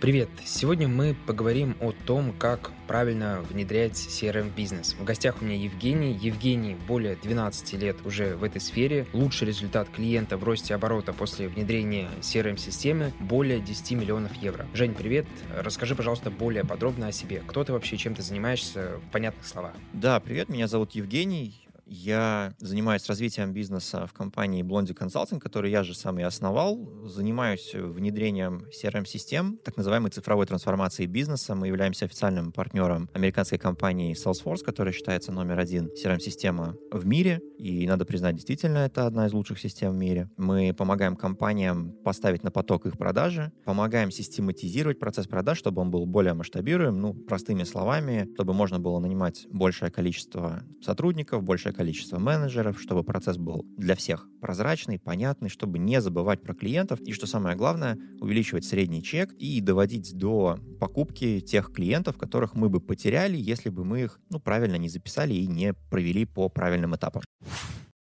Привет! Сегодня мы поговорим о том, как правильно внедрять CRM-бизнес. В гостях у меня Евгений. Евгений более 12 лет уже в этой сфере. Лучший результат клиента в росте оборота после внедрения CRM-системы более 10 миллионов евро. Жень, привет! Расскажи, пожалуйста, более подробно о себе. Кто ты вообще, чем ты занимаешься в понятных словах? Да, привет, меня зовут Евгений. Я занимаюсь развитием бизнеса в компании Blondie Consulting, которую я же сам и основал. Занимаюсь внедрением CRM-систем, так называемой цифровой трансформации бизнеса. Мы являемся официальным партнером американской компании Salesforce, которая считается номер один CRM-система в мире. И, надо признать, действительно, это одна из лучших систем в мире. Мы помогаем компаниям поставить на поток их продажи, помогаем систематизировать процесс продаж, чтобы он был более масштабируем, ну, простыми словами, чтобы можно было нанимать большее количество сотрудников, большее количество менеджеров, чтобы процесс был для всех прозрачный, понятный, чтобы не забывать про клиентов и, что самое главное, увеличивать средний чек и доводить до покупки тех клиентов, которых мы бы потеряли, если бы мы их ну, правильно не записали и не провели по правильным этапам.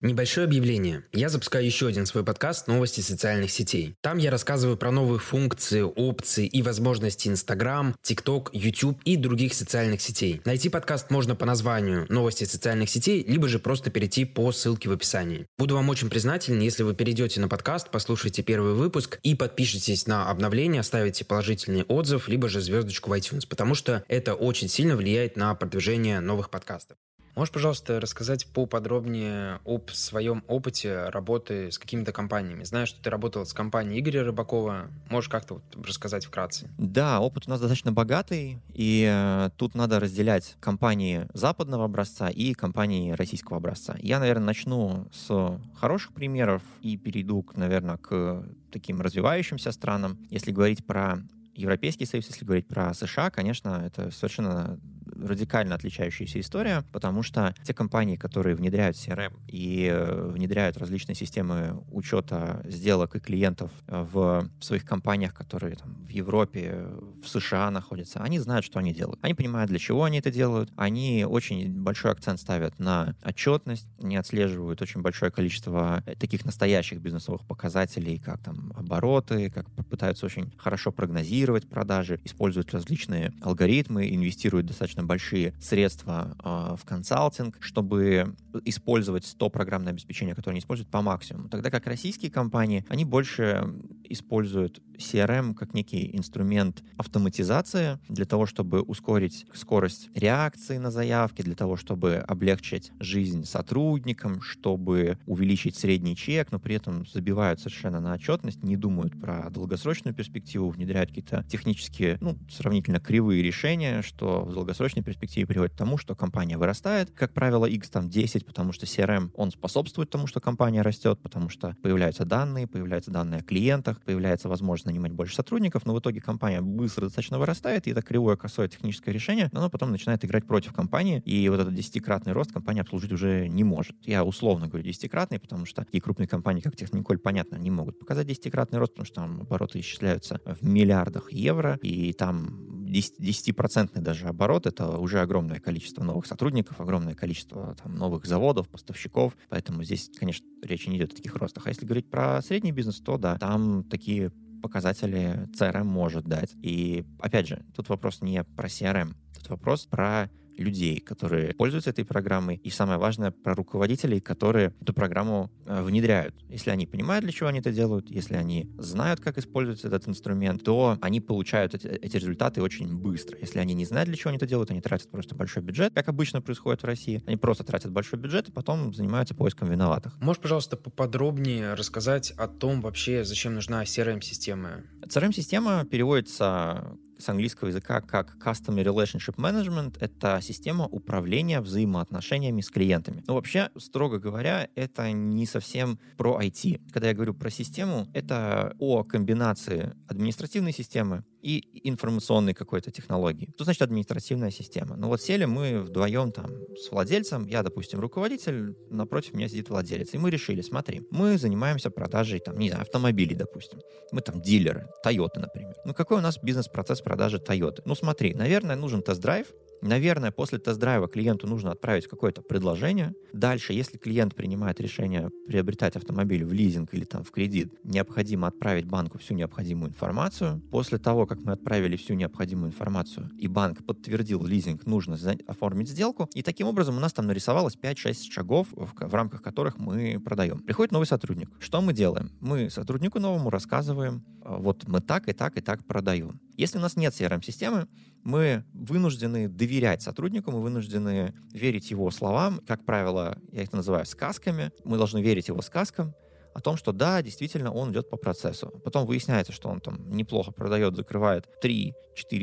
Небольшое объявление. Я запускаю еще один свой подкаст «Новости социальных сетей». Там я рассказываю про новые функции, опции и возможности Instagram, TikTok, YouTube и других социальных сетей. Найти подкаст можно по названию «Новости социальных сетей», либо же просто перейти по ссылке в описании. Буду вам очень признателен, если вы перейдете на подкаст, послушаете первый выпуск и подпишитесь на обновление, оставите положительный отзыв, либо же звездочку в iTunes, потому что это очень сильно влияет на продвижение новых подкастов. Можешь, пожалуйста, рассказать поподробнее об своем опыте работы с какими-то компаниями? Знаю, что ты работал с компанией Игоря Рыбакова. Можешь как-то вот рассказать вкратце? Да, опыт у нас достаточно богатый, и э, тут надо разделять компании западного образца и компании российского образца. Я, наверное, начну с хороших примеров и перейду, наверное, к таким развивающимся странам. Если говорить про Европейский Союз, если говорить про США, конечно, это совершенно радикально отличающаяся история, потому что те компании, которые внедряют CRM и э, внедряют различные системы учета сделок и клиентов в своих компаниях, которые там, в Европе, в США находятся, они знают, что они делают. Они понимают, для чего они это делают. Они очень большой акцент ставят на отчетность, они отслеживают очень большое количество таких настоящих бизнесовых показателей, как там обороты, как пытаются очень хорошо прогнозировать продажи, используют различные алгоритмы, инвестируют достаточно большие средства э, в консалтинг, чтобы использовать то программное обеспечение, которое они используют, по максимуму. Тогда как российские компании, они больше используют CRM как некий инструмент автоматизации для того, чтобы ускорить скорость реакции на заявки, для того, чтобы облегчить жизнь сотрудникам, чтобы увеличить средний чек, но при этом забивают совершенно на отчетность, не думают про долгосрочную перспективу, внедряют какие-то технические, ну, сравнительно кривые решения, что в долгосрочной перспективе приводит к тому, что компания вырастает, как правило, X там 10, потому что CRM, он способствует тому, что компания растет, потому что появляются данные, появляются данные о клиентах, появляется возможность нанимать больше сотрудников, но в итоге компания быстро достаточно вырастает, и это кривое косое техническое решение, но оно потом начинает играть против компании, и вот этот десятикратный рост компания обслужить уже не может. Я условно говорю десятикратный, потому что такие крупные компании, как Техниколь, понятно, не могут показать десятикратный рост, потому что там обороты исчисляются в миллиардах евро, и там 10% даже оборот — это уже огромное количество новых сотрудников, огромное количество там, новых заводов, поставщиков, поэтому здесь, конечно, речи не идет о таких ростах. А если говорить про средний бизнес, то да, там такие показатели CRM может дать. И, опять же, тут вопрос не про CRM, тут вопрос про людей, которые пользуются этой программой, и самое важное, про руководителей, которые эту программу э, внедряют. Если они понимают, для чего они это делают, если они знают, как используется этот инструмент, то они получают эти, эти результаты очень быстро. Если они не знают, для чего они это делают, они тратят просто большой бюджет, как обычно происходит в России. Они просто тратят большой бюджет и потом занимаются поиском виноватых. Можешь, пожалуйста, поподробнее рассказать о том вообще, зачем нужна CRM-система? CRM-система переводится с английского языка как Customer Relationship Management. Это система управления взаимоотношениями с клиентами. Но вообще, строго говоря, это не совсем про IT. Когда я говорю про систему, это о комбинации административной системы, и информационной какой-то технологии. Что значит административная система? Ну вот сели мы вдвоем там с владельцем, я, допустим, руководитель, напротив меня сидит владелец, и мы решили, смотри, мы занимаемся продажей, там, не знаю, автомобилей, допустим. Мы там дилеры, Toyota, например. Ну какой у нас бизнес-процесс продажи Toyota? Ну смотри, наверное, нужен тест-драйв, Наверное, после тест-драйва клиенту нужно отправить какое-то предложение. Дальше, если клиент принимает решение приобретать автомобиль в лизинг или там в кредит, необходимо отправить банку всю необходимую информацию. После того, как мы отправили всю необходимую информацию, и банк подтвердил лизинг, нужно оформить сделку. И таким образом у нас там нарисовалось 5-6 шагов, в, в рамках которых мы продаем. Приходит новый сотрудник. Что мы делаем? Мы сотруднику новому рассказываем, а, вот мы так и так и так продаем. Если у нас нет CRM-системы, мы вынуждены доверять сотруднику, мы вынуждены верить его словам. Как правило, я их называю сказками. Мы должны верить его сказкам о том, что да, действительно, он идет по процессу. Потом выясняется, что он там неплохо продает, закрывает 3-4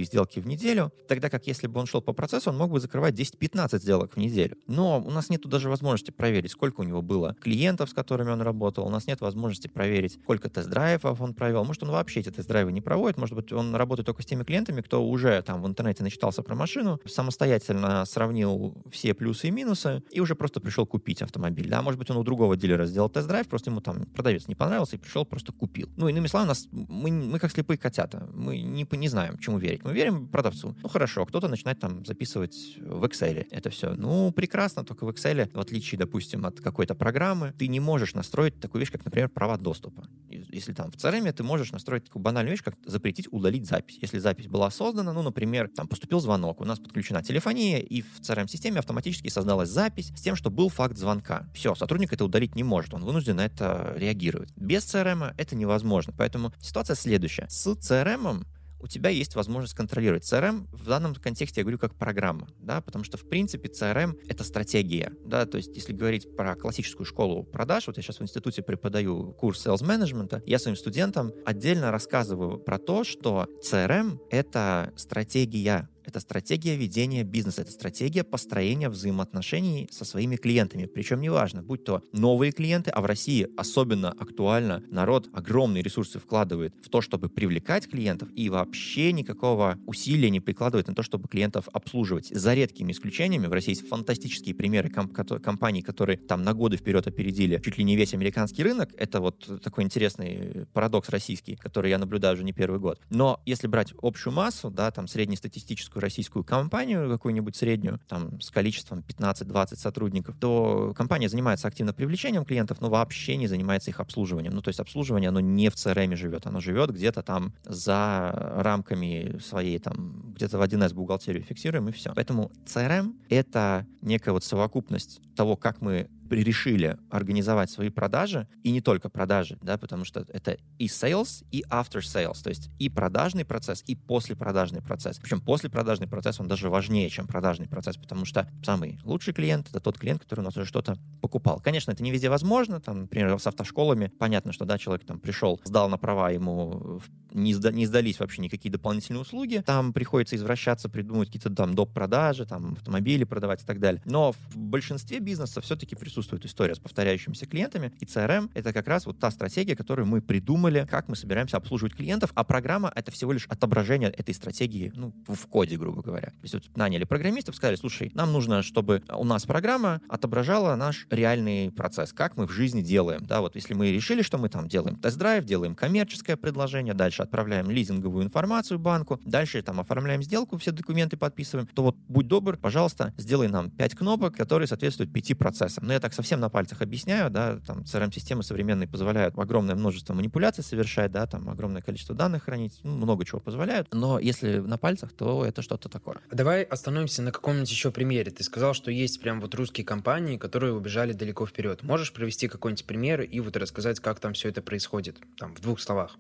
сделки в неделю, тогда как если бы он шел по процессу, он мог бы закрывать 10-15 сделок в неделю. Но у нас нет даже возможности проверить, сколько у него было клиентов, с которыми он работал, у нас нет возможности проверить, сколько тест-драйвов он провел. Может, он вообще эти тест-драйвы не проводит, может быть, он работает только с теми клиентами, кто уже там в интернете начитался про машину, самостоятельно сравнил все плюсы и минусы и уже просто пришел купить автомобиль. Да, может быть, он у другого дилера сделал тест-драйв, просто ему там продавец не понравился и пришел, просто купил. Ну, иными словами, нас, мы, мы как слепые котята. Мы не, не знаем, чему верить. Мы верим продавцу. Ну, хорошо, кто-то начинает там записывать в Excel это все. Ну, прекрасно, только в Excel, в отличие, допустим, от какой-то программы, ты не можешь настроить такую вещь, как, например, права доступа. Если там в CRM ты можешь настроить такую банальную вещь, как запретить удалить запись. Если запись была создана, ну, например, там поступил звонок, у нас подключена телефония, и в CRM-системе автоматически создалась запись с тем, что был факт звонка. Все, сотрудник это удалить не может, он вынужден это реагировать. Без CRM это невозможно. Поэтому ситуация следующая. С CRM у тебя есть возможность контролировать. CRM в данном контексте я говорю как программа, да, потому что в принципе CRM — это стратегия, да, то есть если говорить про классическую школу продаж, вот я сейчас в институте преподаю курс sales management, я своим студентам отдельно рассказываю про то, что CRM — это стратегия, это стратегия ведения бизнеса, это стратегия построения взаимоотношений со своими клиентами. Причем неважно, будь то новые клиенты, а в России особенно актуально, народ огромные ресурсы вкладывает в то, чтобы привлекать клиентов и вообще никакого усилия не прикладывает на то, чтобы клиентов обслуживать. За редкими исключениями, в России есть фантастические примеры комп- компаний, которые там на годы вперед опередили чуть ли не весь американский рынок. Это вот такой интересный парадокс российский, который я наблюдаю уже не первый год. Но если брать общую массу, да, там среднестатистическую российскую компанию, какую-нибудь среднюю, там, с количеством 15-20 сотрудников, то компания занимается активно привлечением клиентов, но вообще не занимается их обслуживанием. Ну, то есть обслуживание, оно не в CRM живет, оно живет где-то там за рамками своей, там, где-то в 1С бухгалтерию фиксируем, и все. Поэтому CRM — это некая вот совокупность того, как мы решили организовать свои продажи, и не только продажи, да, потому что это и sales, и after sales, то есть и продажный процесс, и послепродажный процесс. Причем послепродажный процесс, он даже важнее, чем продажный процесс, потому что самый лучший клиент — это тот клиент, который у нас уже что-то покупал. Конечно, это не везде возможно, там, например, с автошколами, понятно, что, да, человек там пришел, сдал на права, ему не, сда, не сдались вообще никакие дополнительные услуги, там приходится извращаться, придумывать какие-то там доп. продажи, там автомобили продавать и так далее. Но в большинстве бизнеса все-таки присутствует история с повторяющимися клиентами, и CRM — это как раз вот та стратегия, которую мы придумали, как мы собираемся обслуживать клиентов, а программа — это всего лишь отображение этой стратегии ну, в коде, грубо говоря. То есть вот наняли программистов, сказали, слушай, нам нужно, чтобы у нас программа отображала наш реальный процесс, как мы в жизни делаем. Да, вот если мы решили, что мы там делаем тест-драйв, делаем коммерческое предложение, дальше отправляем лизинговую информацию банку, дальше там оформляем сделку, все документы подписываем, то вот будь добр, пожалуйста, сделай нам 5 кнопок, которые соответствуют 5 процессам. Но так совсем на пальцах объясняю, да, там CRM-системы современные позволяют огромное множество манипуляций совершать, да, там огромное количество данных хранить, ну, много чего позволяют, но если на пальцах, то это что-то такое. Давай остановимся на каком-нибудь еще примере. Ты сказал, что есть прям вот русские компании, которые убежали далеко вперед. Можешь привести какой-нибудь пример и вот рассказать, как там все это происходит, там, в двух словах?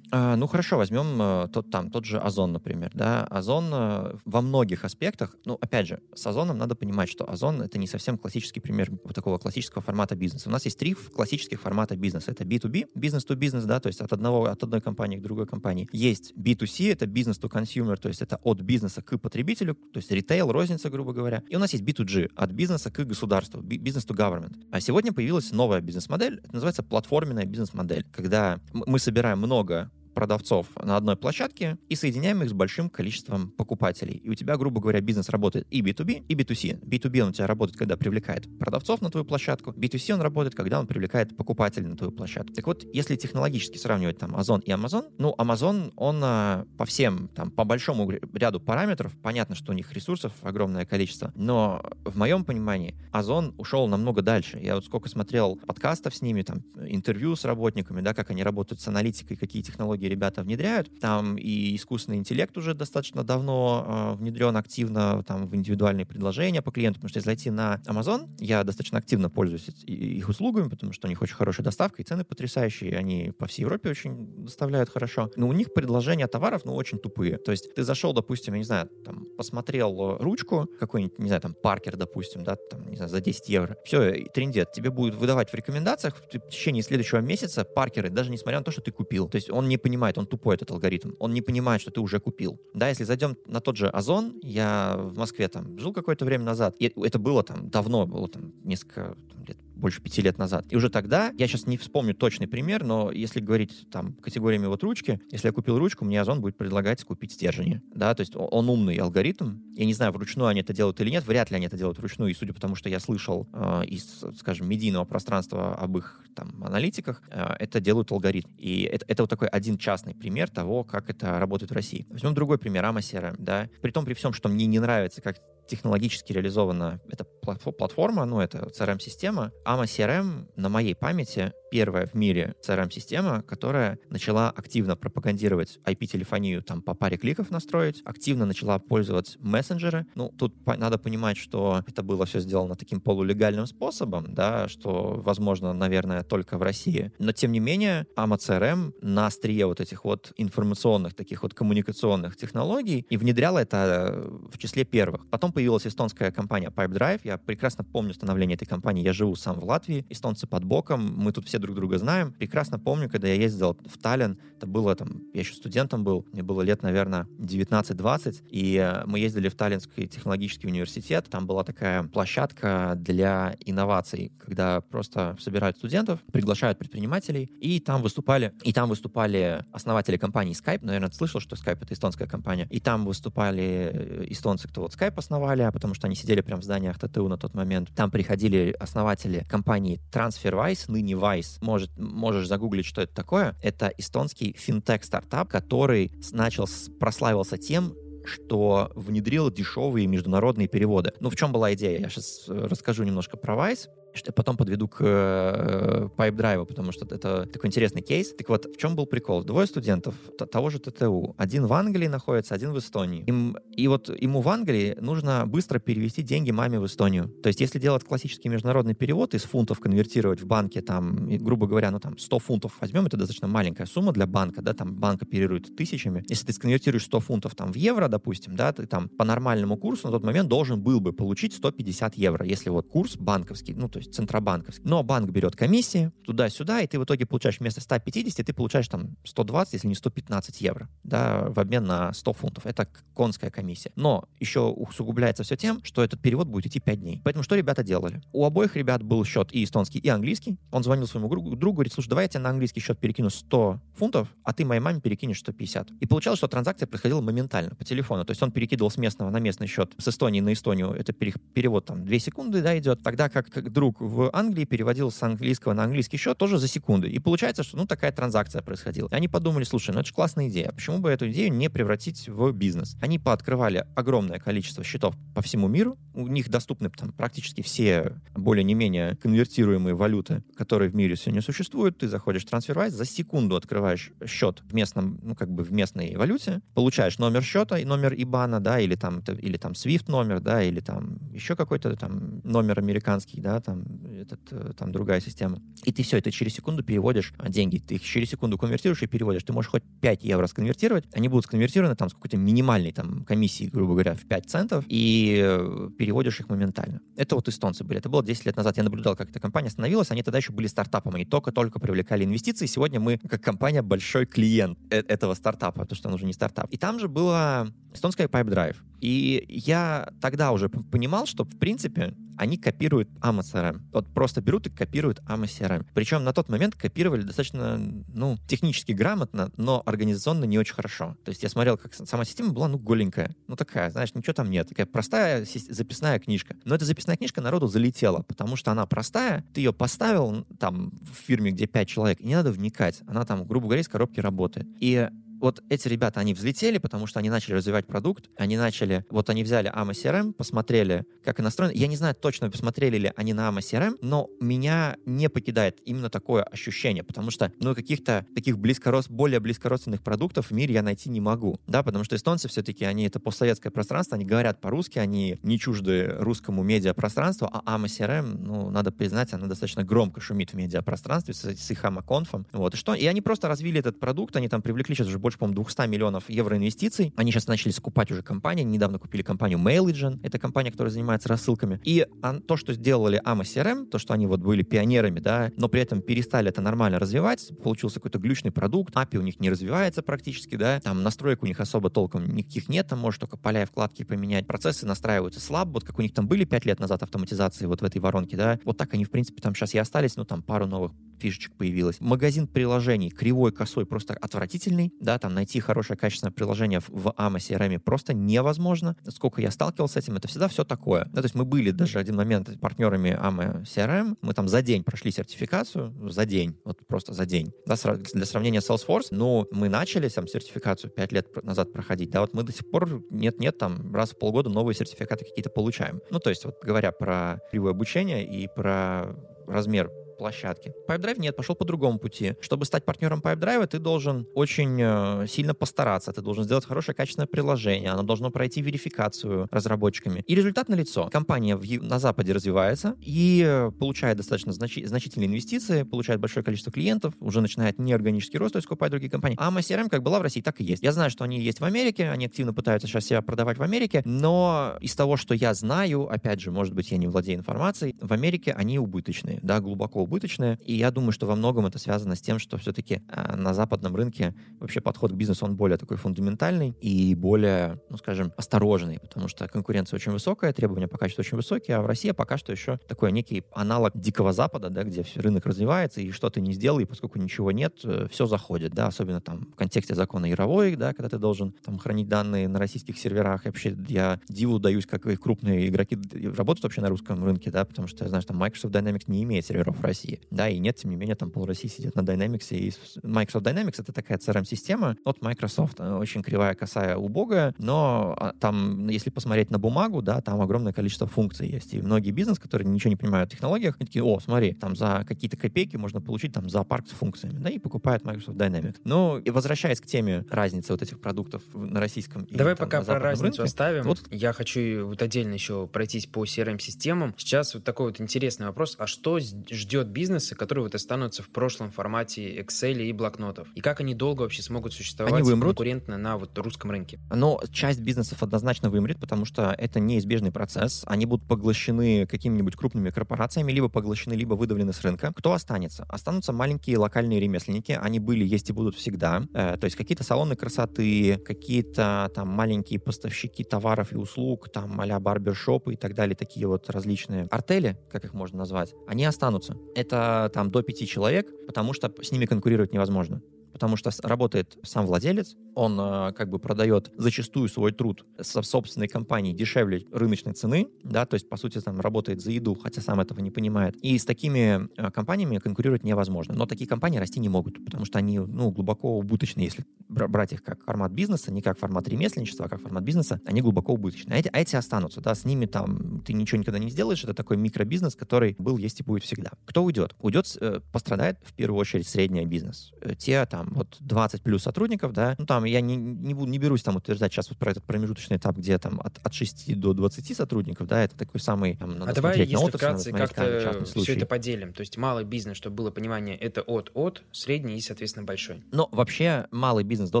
А, ну хорошо, возьмем э, тот там, тот же Озон, например. Да? Озон э, во многих аспектах, ну опять же, с Озоном надо понимать, что Озон это не совсем классический пример вот такого классического формата бизнеса. У нас есть три классических формата бизнеса. Это B2B, бизнес-to-бизнес, да, то есть от, одного, от одной компании к другой компании. Есть B2C, это бизнес-to-consumer, то есть это от бизнеса к потребителю, то есть ритейл, розница, грубо говоря. И у нас есть B2G, от бизнеса к государству, бизнес-to-government. А сегодня появилась новая бизнес-модель, это называется платформенная бизнес-модель, когда мы собираем много продавцов на одной площадке и соединяем их с большим количеством покупателей. И у тебя, грубо говоря, бизнес работает и B2B, и B2C. B2B он у тебя работает, когда привлекает продавцов на твою площадку. B2C он работает, когда он привлекает покупателей на твою площадку. Так вот, если технологически сравнивать там Озон и Amazon, ну, Amazon, он а, по всем, там, по большому ряду параметров, понятно, что у них ресурсов огромное количество, но в моем понимании Озон ушел намного дальше. Я вот сколько смотрел подкастов с ними, там, интервью с работниками, да, как они работают с аналитикой, какие технологии ребята внедряют. Там и искусственный интеллект уже достаточно давно э, внедрен активно там, в индивидуальные предложения по клиенту, потому что если зайти на Amazon, я достаточно активно пользуюсь их услугами, потому что у них очень хорошая доставка и цены потрясающие, они по всей Европе очень доставляют хорошо. Но у них предложения товаров, ну, очень тупые. То есть ты зашел, допустим, я не знаю, там, посмотрел ручку, какой-нибудь, не знаю, там, Паркер, допустим, да, там, не знаю, за 10 евро. Все, трендет. Тебе будет выдавать в рекомендациях в течение следующего месяца Паркеры, даже несмотря на то, что ты купил. То есть он не понимает, он тупой, этот алгоритм. Он не понимает, что ты уже купил. Да, если зайдем на тот же Озон, я в Москве там жил какое-то время назад, и это было там давно, было там несколько там, лет больше пяти лет назад. И уже тогда, я сейчас не вспомню точный пример, но если говорить там категориями вот ручки, если я купил ручку, мне Озон будет предлагать купить стержни. Да, то есть он умный алгоритм. Я не знаю, вручную они это делают или нет, вряд ли они это делают вручную, и судя по тому, что я слышал э, из, скажем, медийного пространства об их там аналитиках, э, это делают алгоритм. И это, это вот такой один частный пример того, как это работает в России. Возьмем другой пример, CRM, да. При том, при всем, что мне не нравится, как технологически реализована эта платформа, ну, это CRM-система. AMA CRM на моей памяти первая в мире CRM-система, которая начала активно пропагандировать IP-телефонию там по паре кликов настроить, активно начала пользоваться мессенджеры. Ну, тут надо понимать, что это было все сделано таким полулегальным способом, да, что, возможно, наверное, только в России. Но, тем не менее, AMA CRM на острие вот этих вот информационных, таких вот коммуникационных технологий и внедряла это в числе первых. Потом появилась эстонская компания PipeDrive. Я прекрасно помню становление этой компании. Я живу сам в Латвии. Эстонцы под боком. Мы тут все друг друга знаем. Прекрасно помню, когда я ездил в Таллин. Это было там... Я еще студентом был. Мне было лет, наверное, 19-20. И э, мы ездили в Таллинский технологический университет. Там была такая площадка для инноваций, когда просто собирают студентов, приглашают предпринимателей, и там выступали, и там выступали основатели компании Skype. Наверное, ты слышал, что Skype — это эстонская компания. И там выступали э, эстонцы, кто вот Skype основал, основали, потому что они сидели прямо в зданиях ТТУ на тот момент. Там приходили основатели компании TransferWise, ныне Wise. Может, можешь загуглить, что это такое. Это эстонский финтех-стартап, который начал, прославился тем, что внедрил дешевые международные переводы. Ну, в чем была идея? Я сейчас э, расскажу немножко про Wise что я потом подведу к э, Pipedrive у, потому что это такой интересный кейс. Так вот, в чем был прикол? Двое студентов того же ТТУ. Один в Англии находится, один в Эстонии. Им, и вот ему в Англии нужно быстро перевести деньги маме в Эстонию. То есть, если делать классический международный перевод, из фунтов конвертировать в банке, там, грубо говоря, ну там 100 фунтов возьмем, это достаточно маленькая сумма для банка, да, там банк оперирует тысячами. Если ты сконвертируешь 100 фунтов там в евро, допустим, да, ты там по нормальному курсу на тот момент должен был бы получить 150 евро, если вот курс банковский, ну, то есть центробанковский. Но банк берет комиссии туда-сюда, и ты в итоге получаешь вместо 150, ты получаешь там 120, если не 115 евро, да, в обмен на 100 фунтов. Это конская комиссия. Но еще усугубляется все тем, что этот перевод будет идти 5 дней. Поэтому что ребята делали? У обоих ребят был счет и эстонский, и английский. Он звонил своему другу, другу говорит, слушай, давай я тебе на английский счет перекину 100 фунтов, а ты моей маме перекинешь 150. И получалось, что транзакция происходила моментально по телефону. То есть он перекидывал с местного на местный счет с Эстонии на Эстонию. Это перевод там 2 секунды, да, идет. Тогда как, как друг в Англии переводил с английского на английский счет тоже за секунды. И получается, что ну такая транзакция происходила. И они подумали, слушай, ну это же классная идея. Почему бы эту идею не превратить в бизнес? Они пооткрывали огромное количество счетов по всему миру. У них доступны там практически все более не менее конвертируемые валюты, которые в мире сегодня существуют. Ты заходишь в TransferWise, за секунду открываешь счет в местном, ну как бы в местной валюте, получаешь номер счета и номер ИБАНа, да, или там, или там SWIFT номер, да, или там еще какой-то там номер американский, да, там этот, э, там другая система. И ты все, это через секунду переводишь а, деньги. Ты их через секунду конвертируешь и переводишь. Ты можешь хоть 5 евро сконвертировать, они будут сконвертированы там с какой-то минимальной там комиссией, грубо говоря, в 5 центов, и э, переводишь их моментально. Это вот эстонцы были. Это было 10 лет назад. Я наблюдал, как эта компания становилась. Они тогда еще были стартапом. Они только-только привлекали инвестиции. Сегодня мы, как компания, большой клиент э, этого стартапа, потому что он уже не стартап. И там же была эстонская Pipe Drive. И я тогда уже понимал, что, в принципе, они копируют AMA CRM. Вот просто берут и копируют AMA CRM. Причем на тот момент копировали достаточно, ну, технически грамотно, но организационно не очень хорошо. То есть я смотрел, как сама система была, ну, голенькая. Ну, такая, знаешь, ничего там нет. Такая простая записная книжка. Но эта записная книжка народу залетела, потому что она простая, ты ее поставил там в фирме, где 5 человек, и не надо вникать. Она там, грубо говоря, из коробки работает. И вот эти ребята, они взлетели, потому что они начали развивать продукт, они начали, вот они взяли AMA CRM, посмотрели, как и настроено. Я не знаю точно, посмотрели ли они на AMA CRM, но меня не покидает именно такое ощущение, потому что, ну, каких-то таких близкород... более близкородственных продуктов в мире я найти не могу, да, потому что эстонцы все-таки, они это постсоветское пространство, они говорят по-русски, они не чужды русскому медиапространству, а AMA CRM, ну, надо признать, она достаточно громко шумит в медиапространстве с, с их AMA конфом, вот, и что, и они просто развили этот продукт, они там привлекли сейчас уже больше, по-моему, 200 миллионов евро инвестиций. Они сейчас начали скупать уже компании. Недавно купили компанию MailAgent. Это компания, которая занимается рассылками. И то, что сделали AMA CRM, то, что они вот были пионерами, да, но при этом перестали это нормально развивать, получился какой-то глючный продукт, API у них не развивается практически, да, там настроек у них особо толком никаких нет, там может только поля и вкладки поменять, процессы настраиваются слабо, вот как у них там были 5 лет назад автоматизации вот в этой воронке, да, вот так они, в принципе, там сейчас и остались, ну, там пару новых фишечек появилось. Магазин приложений кривой, косой, просто отвратительный. Да, там найти хорошее качественное приложение в AMA CRM просто невозможно. Сколько я сталкивался с этим, это всегда все такое. Да, то есть мы были даже один момент партнерами AMA CRM, мы там за день прошли сертификацию, за день, вот просто за день. Да, для сравнения Salesforce, ну, мы начали там сертификацию 5 лет назад проходить, да, вот мы до сих пор нет-нет, там раз в полгода новые сертификаты какие-то получаем. Ну, то есть вот говоря про кривое обучение и про размер площадки. PipeDrive нет, пошел по другому пути. Чтобы стать партнером PipeDrive, ты должен очень э, сильно постараться, ты должен сделать хорошее качественное приложение, оно должно пройти верификацию разработчиками. И результат налицо. Компания в, на Западе развивается и э, получает достаточно значи, значительные инвестиции, получает большое количество клиентов, уже начинает неорганический рост, то есть скупать другие компании. А MSRM как была в России, так и есть. Я знаю, что они есть в Америке, они активно пытаются сейчас себя продавать в Америке, но из того, что я знаю, опять же, может быть, я не владею информацией, в Америке они убыточные, да, глубоко убыточная. И я думаю, что во многом это связано с тем, что все-таки а, на западном рынке вообще подход к бизнесу, он более такой фундаментальный и более, ну, скажем, осторожный, потому что конкуренция очень высокая, требования по качеству очень высокие, а в России пока что еще такой некий аналог Дикого Запада, да, где рынок развивается, и что ты не сделал, и поскольку ничего нет, э, все заходит, да, особенно там в контексте закона Яровой, да, когда ты должен там хранить данные на российских серверах. И вообще я диву даюсь, как крупные игроки работают вообще на русском рынке, да, потому что знаю, что Microsoft Dynamics не имеет серверов в России, России. Да, и нет, тем не менее, там пол России сидит на Dynamics. И Microsoft Dynamics — это такая CRM-система от Microsoft. Очень кривая, косая, убогая, но а, там, если посмотреть на бумагу, да, там огромное количество функций есть. И многие бизнес, которые ничего не понимают в технологиях, они такие, о, смотри, там за какие-то копейки можно получить там зоопарк с функциями, да, и покупают Microsoft Dynamics. Ну, и возвращаясь к теме разницы вот этих продуктов на российском Давай и, там, пока про разницу рынке. оставим. Вот. Я хочу вот отдельно еще пройтись по CRM-системам. Сейчас вот такой вот интересный вопрос. А что ждет бизнесы, которые вот останутся в прошлом формате Excel и блокнотов? И как они долго вообще смогут существовать они вымрут. конкурентно на вот русском рынке? Но часть бизнесов однозначно вымрет, потому что это неизбежный процесс. Они будут поглощены какими-нибудь крупными корпорациями, либо поглощены, либо выдавлены с рынка. Кто останется? Останутся маленькие локальные ремесленники. Они были, есть и будут всегда. Э, то есть какие-то салоны красоты, какие-то там маленькие поставщики товаров и услуг, там а-ля барбершопы и так далее, такие вот различные артели, как их можно назвать, они останутся. Это там до пяти человек, потому что с ними конкурировать невозможно потому что работает сам владелец, он э, как бы продает зачастую свой труд со собственной компании дешевле рыночной цены, да, то есть, по сути, там работает за еду, хотя сам этого не понимает. И с такими э, компаниями конкурировать невозможно. Но такие компании расти не могут, потому что они, ну, глубоко убыточны, если брать их как формат бизнеса, не как формат ремесленничества, а как формат бизнеса, они глубоко убыточны. А эти, а эти останутся, да, с ними там ты ничего никогда не сделаешь, это такой микробизнес, который был, есть и будет всегда. Кто уйдет? Уйдет, э, пострадает в первую очередь средний бизнес. Те там там вот 20 плюс сотрудников, да, ну там я не, не, буду, не берусь там утверждать сейчас вот про этот промежуточный этап, где там от, от 6 до 20 сотрудников, да, это такой самый, там, надо а давай, если отрасль, вкратце, как-то все это поделим, то есть малый бизнес, чтобы было понимание, это от-от, средний и, соответственно, большой. Но вообще малый бизнес до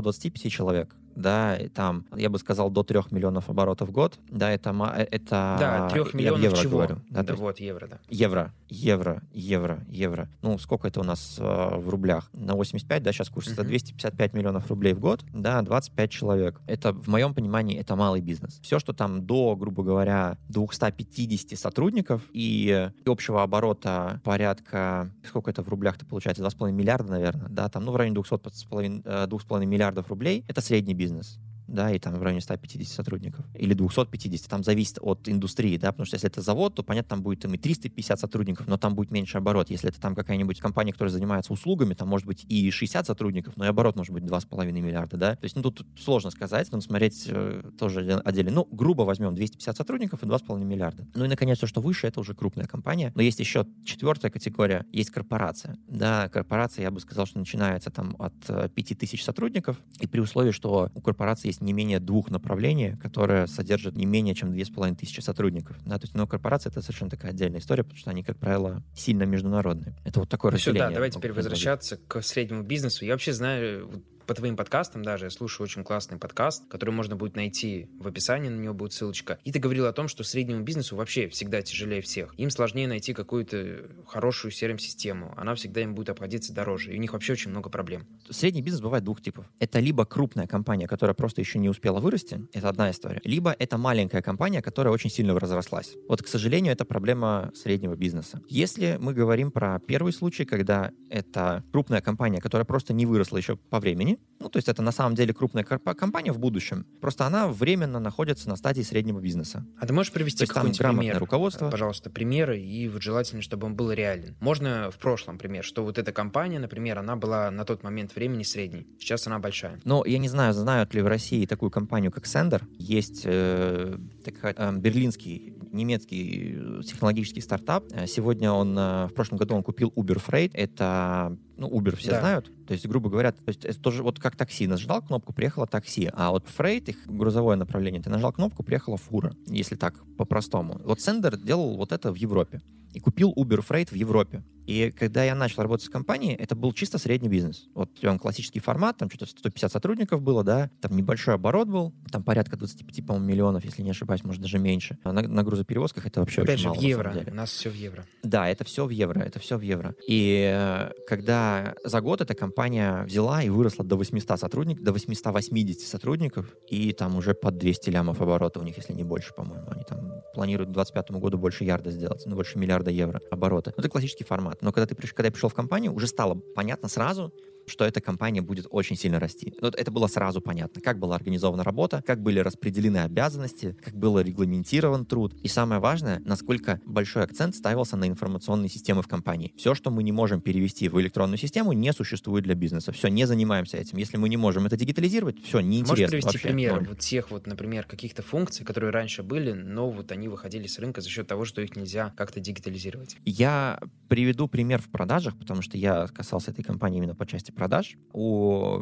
25 человек, да, и там, я бы сказал, до 3 миллионов оборотов в год, да, это... Э, это да, 3 миллионов евро чего? Говорю, да, да вот, евро, да. Евро, евро, евро, евро. Ну, сколько это у нас э, в рублях? На 85, да, сейчас курс, это 255 миллионов рублей в год, да, 25 человек. Это, в моем понимании, это малый бизнес. Все, что там до, грубо говоря, 250 сотрудников и, общего оборота порядка, сколько это в рублях-то получается, 2,5 миллиарда, наверное, да, там, ну, в районе 200,5 2,5 миллиардов рублей, это средний бизнес business. Да, и там в районе 150 сотрудников, или 250, там зависит от индустрии, да, потому что если это завод, то, понятно, там будет там и 350 сотрудников, но там будет меньше оборот. Если это там какая-нибудь компания, которая занимается услугами, там может быть и 60 сотрудников, но и оборот может быть 2,5 миллиарда, да. То есть, ну, тут сложно сказать, нужно смотреть э, тоже отдельно. Ну, грубо возьмем 250 сотрудников и 2,5 миллиарда. Ну и, наконец, все, что выше, это уже крупная компания. Но есть еще четвертая категория, есть корпорация. Да, корпорация, я бы сказал, что начинается там от 5000 э, сотрудников, и при условии, что у корпорации есть не менее двух направлений, которые содержат не менее чем две с половиной тысячи сотрудников. Да, то есть, но корпорация это совершенно такая отдельная история, потому что они, как правило, сильно международные. Это вот такое ну, разделение. Все, да, давай теперь возвращаться к среднему бизнесу. Я вообще знаю, по твоим подкастам даже, я слушаю очень классный подкаст, который можно будет найти в описании, на него будет ссылочка. И ты говорил о том, что среднему бизнесу вообще всегда тяжелее всех. Им сложнее найти какую-то хорошую CRM-систему. Она всегда им будет обходиться дороже. И у них вообще очень много проблем. Средний бизнес бывает двух типов. Это либо крупная компания, которая просто еще не успела вырасти, это одна история. Либо это маленькая компания, которая очень сильно разрослась. Вот, к сожалению, это проблема среднего бизнеса. Если мы говорим про первый случай, когда это крупная компания, которая просто не выросла еще по времени, ну, то есть это на самом деле крупная компания в будущем. Просто она временно находится на стадии среднего бизнеса. А ты можешь привести какой-нибудь пример? руководство. Пожалуйста, примеры, и вот желательно, чтобы он был реален. Можно в прошлом пример, что вот эта компания, например, она была на тот момент времени средней. Сейчас она большая. Ну, я не знаю, знают ли в России такую компанию, как Sender. Есть э, такая, э, берлинский немецкий э, технологический стартап. Э, сегодня он, э, в прошлом году он купил Uber Freight. Это, ну, Uber все да. знают. То есть, грубо говоря, то есть это тоже вот как такси. Нажал кнопку, приехало такси. А вот Freight, их грузовое направление, ты нажал кнопку, приехала фура. Если так, по-простому. Вот Sender делал вот это в Европе. И купил Uber Freight в Европе. И когда я начал работать с компанией, это был чисто средний бизнес. Вот он классический формат, там что-то 150 сотрудников было, да, там небольшой оборот был, там порядка 25, по миллионов, если не ошибаюсь, может, даже меньше. А на, на грузоперевозках это вообще Опять очень же, мало, в евро. У нас все в евро. Да, это все в евро, это все в евро. И э, когда за год эта компания взяла и выросла до 800 сотрудников, до 880 сотрудников, и там уже под 200 лямов оборота у них, если не больше, по-моему. Они там планируют к 2025 году больше ярда сделать, ну, больше миллиарда евро оборота. Ну, это классический формат. Но когда ты когда пришел в компанию, уже стало понятно сразу, что эта компания будет очень сильно расти. Вот это было сразу понятно, как была организована работа, как были распределены обязанности, как был регламентирован труд. И самое важное, насколько большой акцент ставился на информационные системы в компании. Все, что мы не можем перевести в электронную систему, не существует для бизнеса. Все, не занимаемся этим. Если мы не можем это дигитализировать, все, неинтересно Можешь привести вообще, пример ноль. вот тех вот, например, каких-то функций, которые раньше были, но вот они выходили с рынка за счет того, что их нельзя как-то дигитализировать? Я приведу пример в продажах, потому что я касался этой компании именно по части продаж. У...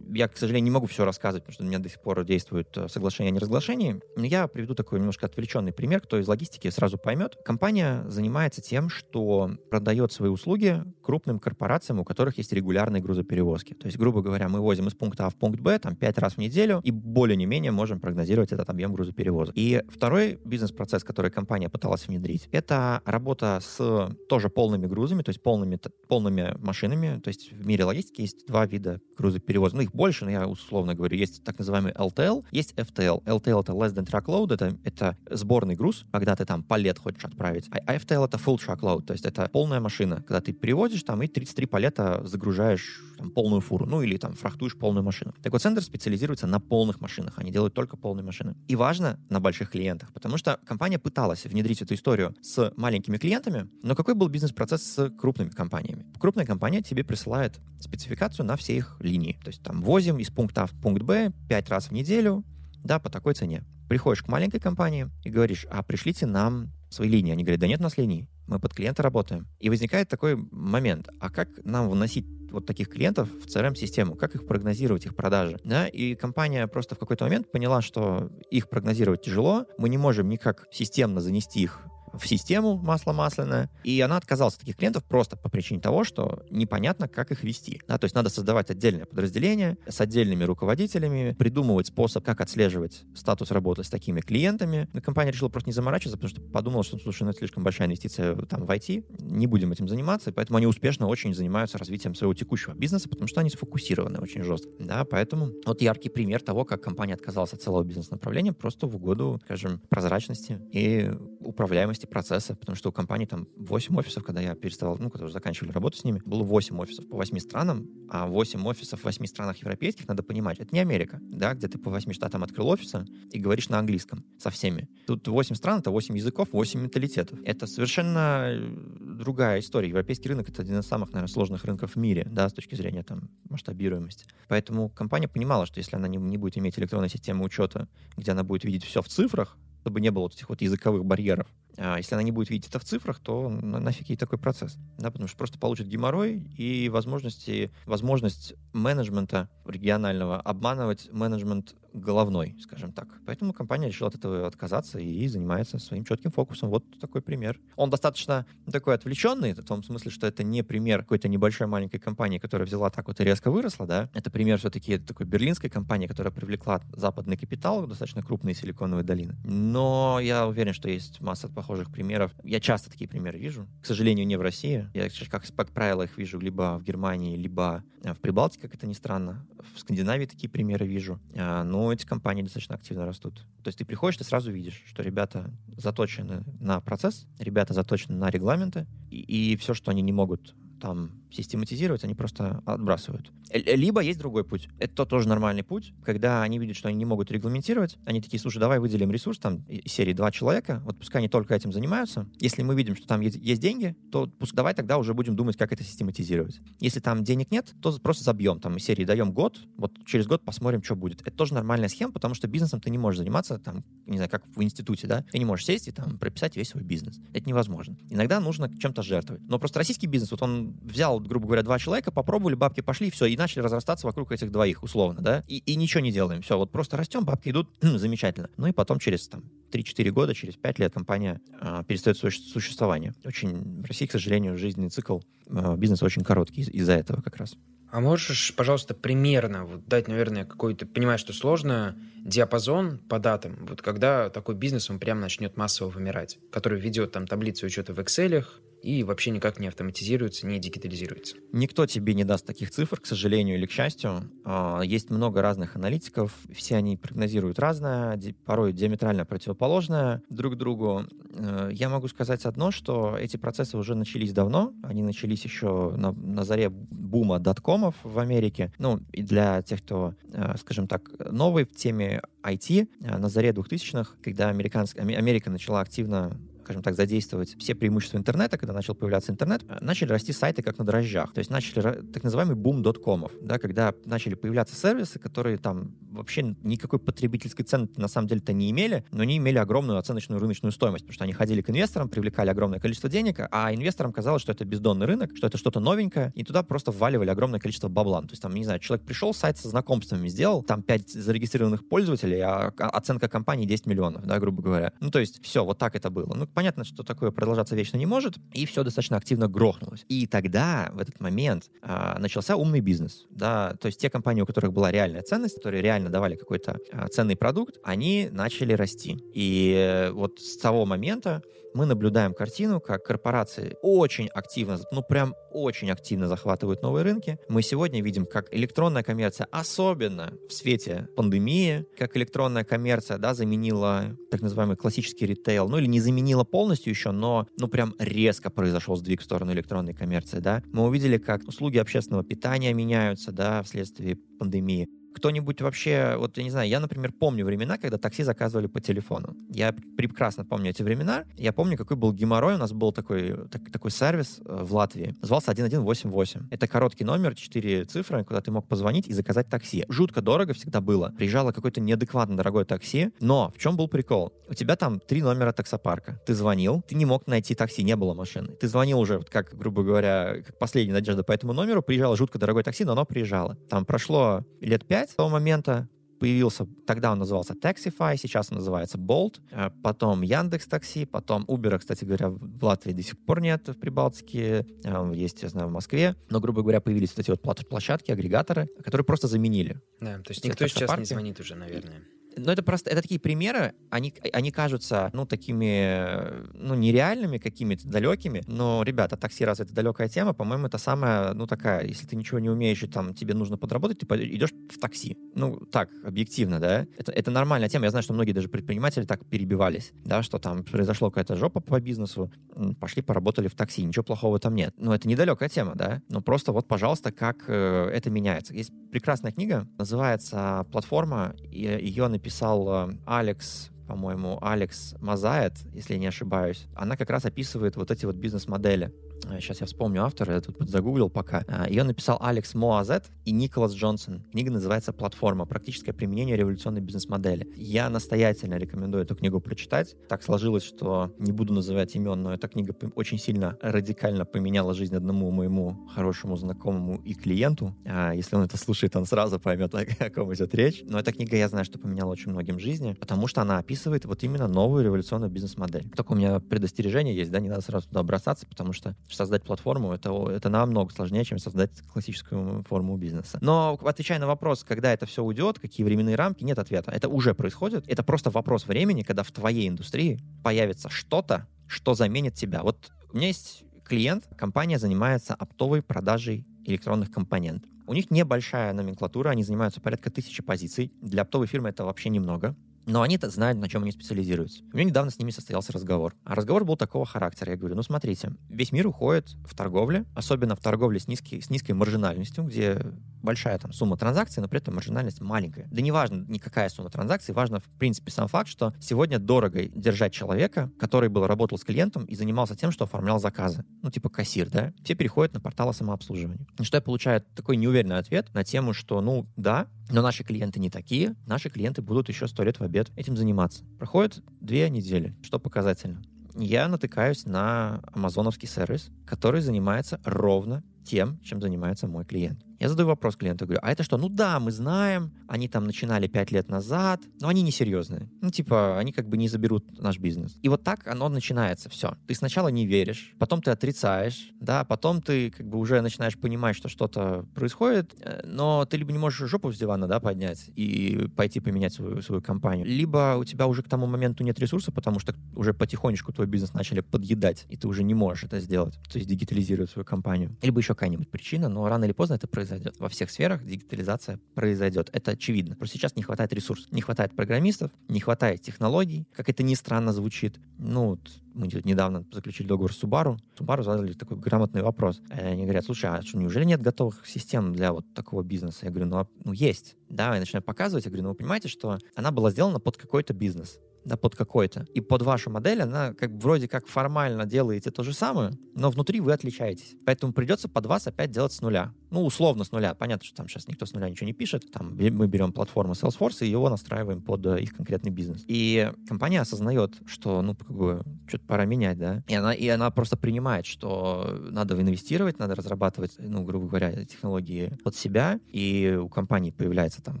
Я, к сожалению, не могу все рассказывать, потому что у меня до сих пор действует э, соглашение о неразглашении. Но я приведу такой немножко отвлеченный пример. Кто из логистики сразу поймет. Компания занимается тем, что продает свои услуги крупным корпорациям, у которых есть регулярные грузоперевозки. То есть, грубо говоря, мы возим из пункта А в пункт Б там пять раз в неделю и более не менее можем прогнозировать этот объем грузоперевозок. И второй бизнес-процесс, который компания пыталась внедрить, это работа с тоже полными грузами, то есть полными, полными машинами. То есть в мире логистики есть два вида грузоперевозок. Ну, их больше, но я условно говорю. Есть так называемый LTL, есть FTL. LTL — это less than truckload, это, это сборный груз, когда ты там палет хочешь отправить. А FTL — это full truckload, то есть это полная машина, когда ты перевозишь там и 33 палета загружаешь там, полную фуру, ну или там фрахтуешь полную машину. Так вот, Сендер специализируется на полных машинах, они делают только полные машины. И важно на больших клиентах, потому что компания пыталась внедрить эту историю с маленькими клиентами, но какой был бизнес-процесс с крупными компаниями? Крупная компания тебе присылает спецификацию на все их линии. То есть там возим из пункта А в пункт Б пять раз в неделю, да, по такой цене. Приходишь к маленькой компании и говоришь, а пришлите нам свои линии. Они говорят, да нет у нас линий, мы под клиента работаем. И возникает такой момент, а как нам вносить вот таких клиентов в CRM-систему, как их прогнозировать, их продажи. Да? И компания просто в какой-то момент поняла, что их прогнозировать тяжело, мы не можем никак системно занести их в систему масло масляное, и она отказалась от таких клиентов просто по причине того, что непонятно, как их вести. Да, то есть надо создавать отдельное подразделение с отдельными руководителями, придумывать способ, как отслеживать статус работы с такими клиентами. Но компания решила просто не заморачиваться, потому что подумала, что, слушай, ну это слишком большая инвестиция там в IT, не будем этим заниматься, и поэтому они успешно очень занимаются развитием своего текущего бизнеса, потому что они сфокусированы очень жестко. Да, поэтому вот яркий пример того, как компания отказалась от целого бизнес-направления просто в угоду, скажем, прозрачности и управляемости процесса, потому что у компании там 8 офисов, когда я переставал, ну, когда уже заканчивали работу с ними, было 8 офисов по 8 странам, а 8 офисов в 8 странах европейских, надо понимать, это не Америка, да, где ты по 8 штатам открыл офиса и говоришь на английском со всеми. Тут 8 стран, это 8 языков, 8 менталитетов. Это совершенно другая история. Европейский рынок — это один из самых, наверное, сложных рынков в мире, да, с точки зрения там масштабируемости. Поэтому компания понимала, что если она не, не будет иметь электронной системы учета, где она будет видеть все в цифрах, чтобы не было вот этих вот языковых барьеров, если она не будет видеть это в цифрах, то нафиг ей такой процесс. Да, потому что просто получит геморрой и возможности, возможность менеджмента регионального обманывать менеджмент головной, скажем так. Поэтому компания решила от этого отказаться и занимается своим четким фокусом. Вот такой пример. Он достаточно такой отвлеченный, в том смысле, что это не пример какой-то небольшой маленькой компании, которая взяла так вот и резко выросла, да. Это пример все-таки такой берлинской компании, которая привлекла западный капитал, достаточно крупные силиконовые долины. Но я уверен, что есть масса похожих примеров. Я часто такие примеры вижу. К сожалению, не в России. Я, как, как правило, их вижу либо в Германии, либо в Прибалтике, как это ни странно. В Скандинавии такие примеры вижу. А, эти компании достаточно активно растут. То есть ты приходишь, ты сразу видишь, что ребята заточены на процесс, ребята заточены на регламенты, и, и все, что они не могут там систематизировать, они просто отбрасывают. Либо есть другой путь. Это тоже нормальный путь, когда они видят, что они не могут регламентировать, они такие, слушай, давай выделим ресурс, там, серии два человека, вот пускай они только этим занимаются. Если мы видим, что там есть, есть деньги, то пусть давай тогда уже будем думать, как это систематизировать. Если там денег нет, то просто забьем, там, из серии даем год, вот через год посмотрим, что будет. Это тоже нормальная схема, потому что бизнесом ты не можешь заниматься, там, не знаю, как в институте, да, ты не можешь сесть и там прописать весь свой бизнес. Это невозможно. Иногда нужно чем-то жертвовать. Но просто российский бизнес, вот он взял, грубо говоря, два человека, попробовали, бабки пошли, все, и начали разрастаться вокруг этих двоих, условно, да, и, и ничего не делаем. Все, вот просто растем, бабки идут, замечательно. Ну и потом через там 3-4 года, через 5 лет компания э, перестает суще- существование. Очень, в России, к сожалению, жизненный цикл э, бизнеса очень короткий из- из-за этого как раз. А можешь, пожалуйста, примерно вот дать, наверное, какой-то, понимаешь, что сложно, диапазон по датам, вот когда такой бизнес, он прямо начнет массово вымирать, который ведет там таблицу учета в Excel, и вообще никак не автоматизируется, не дигитализируется. Никто тебе не даст таких цифр, к сожалению или к счастью. А, есть много разных аналитиков, все они прогнозируют разное, порой диаметрально противоположное друг другу. Э, я могу сказать одно, что эти процессы уже начались давно, они начались еще на, на заре бума доткомов в Америке. Ну, и для тех, кто, э, скажем так, новый в теме IT, э, на заре 2000-х, когда американская, Америка начала активно скажем так, задействовать все преимущества интернета, когда начал появляться интернет, э, начали расти сайты как на дрожжах. То есть начали так называемый бум доткомов, да, когда начали появляться сервисы, которые там вообще никакой потребительской цены на самом деле-то не имели, но они имели огромную оценочную рыночную стоимость, потому что они ходили к инвесторам, привлекали огромное количество денег, а инвесторам казалось, что это бездонный рынок, что это что-то новенькое, и туда просто вваливали огромное количество бабла. То есть там, не знаю, человек пришел, сайт со знакомствами сделал, там 5 зарегистрированных пользователей, а оценка компании 10 миллионов, да, грубо говоря. Ну, то есть все, вот так это было. Ну, понятно, что такое продолжаться вечно не может, и все достаточно активно грохнулось. И тогда, в этот момент, а, начался умный бизнес, да, то есть те компании, у которых была реальная ценность, которые реально давали какой-то а, ценный продукт, они начали расти. И э, вот с того момента мы наблюдаем картину, как корпорации очень активно, ну прям очень активно захватывают новые рынки. Мы сегодня видим, как электронная коммерция, особенно в свете пандемии, как электронная коммерция, да, заменила так называемый классический ритейл, ну или не заменила полностью еще, но, ну прям резко произошел сдвиг в сторону электронной коммерции, да. Мы увидели, как услуги общественного питания меняются, да, вследствие пандемии кто-нибудь вообще, вот я не знаю, я, например, помню времена, когда такси заказывали по телефону. Я прекрасно помню эти времена. Я помню, какой был геморрой. У нас был такой, так, такой сервис э, в Латвии. Назывался 1188. Это короткий номер, 4 цифры, куда ты мог позвонить и заказать такси. Жутко дорого всегда было. Приезжало какое-то неадекватно дорогое такси. Но в чем был прикол? У тебя там три номера таксопарка. Ты звонил, ты не мог найти такси, не было машины. Ты звонил уже, вот как, грубо говоря, как последняя надежда по этому номеру. Приезжало жутко дорогое такси, но оно приезжало. Там прошло лет пять, с того момента появился, тогда он назывался Taxify, сейчас он называется Bolt, э, потом Яндекс Такси, потом Uber, кстати говоря, в Латвии до сих пор нет, в Прибалтике, э, есть, я знаю, в Москве, но, грубо говоря, появились вот эти вот площадки, агрегаторы, которые просто заменили. Да, то есть никто сейчас не звонит уже, наверное. Но это просто, это такие примеры, они, они кажутся, ну, такими, ну, нереальными какими-то, далекими, но, ребята, такси разве это далекая тема? По-моему, это самая, ну, такая, если ты ничего не умеешь, и там тебе нужно подработать, ты идешь в такси. Ну, так, объективно, да? Это, это нормальная тема. Я знаю, что многие даже предприниматели так перебивались, да, что там произошло какая-то жопа по бизнесу, пошли поработали в такси, ничего плохого там нет. Но это недалекая тема, да? Но просто вот, пожалуйста, как э, это меняется. Есть прекрасная книга, называется «Платформа», ее написал написал э, Алекс по-моему, Алекс Мазает, если не ошибаюсь, она как раз описывает вот эти вот бизнес-модели. Сейчас я вспомню автора, я тут загуглил пока. Ее написал Алекс Моазет и Николас Джонсон. Книга называется «Платформа. Практическое применение революционной бизнес-модели». Я настоятельно рекомендую эту книгу прочитать. Так сложилось, что не буду называть имен, но эта книга очень сильно радикально поменяла жизнь одному моему хорошему знакомому и клиенту. Если он это слушает, он сразу поймет, о каком идет речь. Но эта книга, я знаю, что поменяла очень многим жизни, потому что она описывает вот именно новую революционную бизнес-модель. Только у меня предостережение есть, да, не надо сразу туда бросаться, потому что создать платформу, это, это намного сложнее, чем создать классическую форму бизнеса. Но отвечая на вопрос, когда это все уйдет, какие временные рамки, нет ответа. Это уже происходит. Это просто вопрос времени, когда в твоей индустрии появится что-то, что заменит тебя. Вот у меня есть клиент, компания занимается оптовой продажей электронных компонентов. У них небольшая номенклатура, они занимаются порядка тысячи позиций. Для оптовой фирмы это вообще немного. Но они-то знают, на чем они специализируются. У меня недавно с ними состоялся разговор. А разговор был такого характера. Я говорю, ну смотрите, весь мир уходит в торговле, особенно в торговле с, низкой, с низкой маржинальностью, где большая там сумма транзакций, но при этом маржинальность маленькая. Да не важно никакая сумма транзакций, важно в принципе сам факт, что сегодня дорого держать человека, который был работал с клиентом и занимался тем, что оформлял заказы. Ну типа кассир, да? Все переходят на порталы самообслуживания. И что я получаю такой неуверенный ответ на тему, что ну да, но наши клиенты не такие, наши клиенты будут еще сто лет в обед этим заниматься. Проходит две недели, что показательно. Я натыкаюсь на амазоновский сервис, который занимается ровно тем, чем занимается мой клиент. Я задаю вопрос клиенту, говорю, а это что? Ну да, мы знаем, они там начинали пять лет назад, но они несерьезные. Ну типа, они как бы не заберут наш бизнес. И вот так оно начинается, все. Ты сначала не веришь, потом ты отрицаешь, да, потом ты как бы уже начинаешь понимать, что что-то происходит, э, но ты либо не можешь жопу с дивана, да, поднять и пойти поменять свою, свою компанию, либо у тебя уже к тому моменту нет ресурса, потому что уже потихонечку твой бизнес начали подъедать, и ты уже не можешь это сделать, то есть дигитализировать свою компанию. Либо еще какая-нибудь причина, но рано или поздно это произойдет произойдет. Во всех сферах дигитализация произойдет. Это очевидно. Просто сейчас не хватает ресурсов. Не хватает программистов, не хватает технологий. Как это ни странно звучит. Ну, вот мы недавно заключили договор с Subaru. Subaru задали такой грамотный вопрос. Они говорят, слушай, а что, неужели нет готовых систем для вот такого бизнеса? Я говорю, ну, а, ну есть. Да, я начинаю показывать. Я говорю, ну вы понимаете, что она была сделана под какой-то бизнес да, под какой-то. И под вашу модель она как вроде как формально делаете то же самое, но внутри вы отличаетесь. Поэтому придется под вас опять делать с нуля. Ну, условно с нуля. Понятно, что там сейчас никто с нуля ничего не пишет. Там мы берем платформу Salesforce и его настраиваем под э, их конкретный бизнес. И компания осознает, что, ну, как бы, что-то пора менять, да. И она, и она просто принимает, что надо инвестировать, надо разрабатывать, ну, грубо говоря, технологии под себя. И у компании появляются там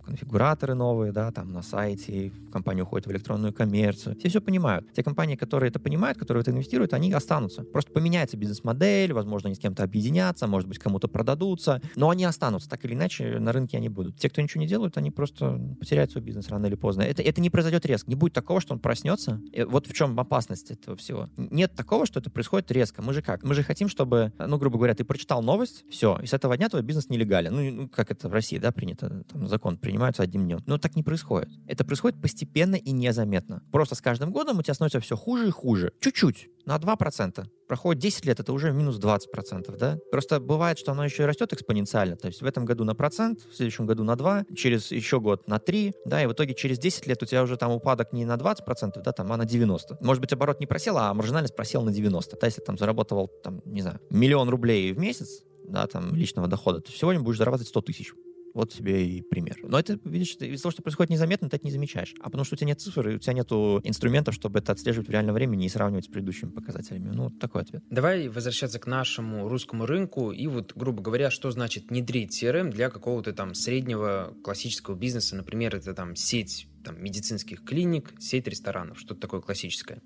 конфигураторы новые, да, там на сайте. Компания уходит в электронную коммерцию. Все все понимают. Те компании, которые это понимают, которые это инвестируют, они останутся. Просто поменяется бизнес-модель, возможно, они с кем-то объединятся, может быть, кому-то продадутся, но они останутся, так или иначе, на рынке они будут. Те, кто ничего не делают, они просто потеряют свой бизнес рано или поздно. Это, это не произойдет резко. Не будет такого, что он проснется. И вот в чем опасность этого всего. Нет такого, что это происходит резко. Мы же как? Мы же хотим, чтобы, ну, грубо говоря, ты прочитал новость, все, и с этого дня твой бизнес нелегален. Ну, ну как это в России, да, принято, там закон принимается одним днем. Но так не происходит. Это происходит постепенно и незаметно. Просто с каждым годом у тебя становится все хуже и хуже. Чуть-чуть на 2%. Проходит 10 лет, это уже минус 20%, да? Просто бывает, что оно еще и растет экспоненциально. То есть в этом году на процент, в следующем году на 2, через еще год на 3, да, и в итоге через 10 лет у тебя уже там упадок не на 20%, да, там, а на 90. Может быть, оборот не просел, а маржинальность просела на 90. Да, если там заработал, там, не знаю, миллион рублей в месяц, да, там, личного дохода, то сегодня будешь зарабатывать 100 тысяч Вот тебе и пример. Но это, видишь, из-за того, что происходит незаметно, ты это не замечаешь. А потому что у тебя нет цифр, и у тебя нет инструментов, чтобы это отслеживать в реальном времени и сравнивать с предыдущими показателями. Ну, такой ответ. Давай возвращаться к нашему русскому рынку и вот, грубо говоря, что значит внедрить CRM для какого-то там среднего классического бизнеса. Например, это там сеть там, медицинских клиник, сеть ресторанов, что-то такое классическое.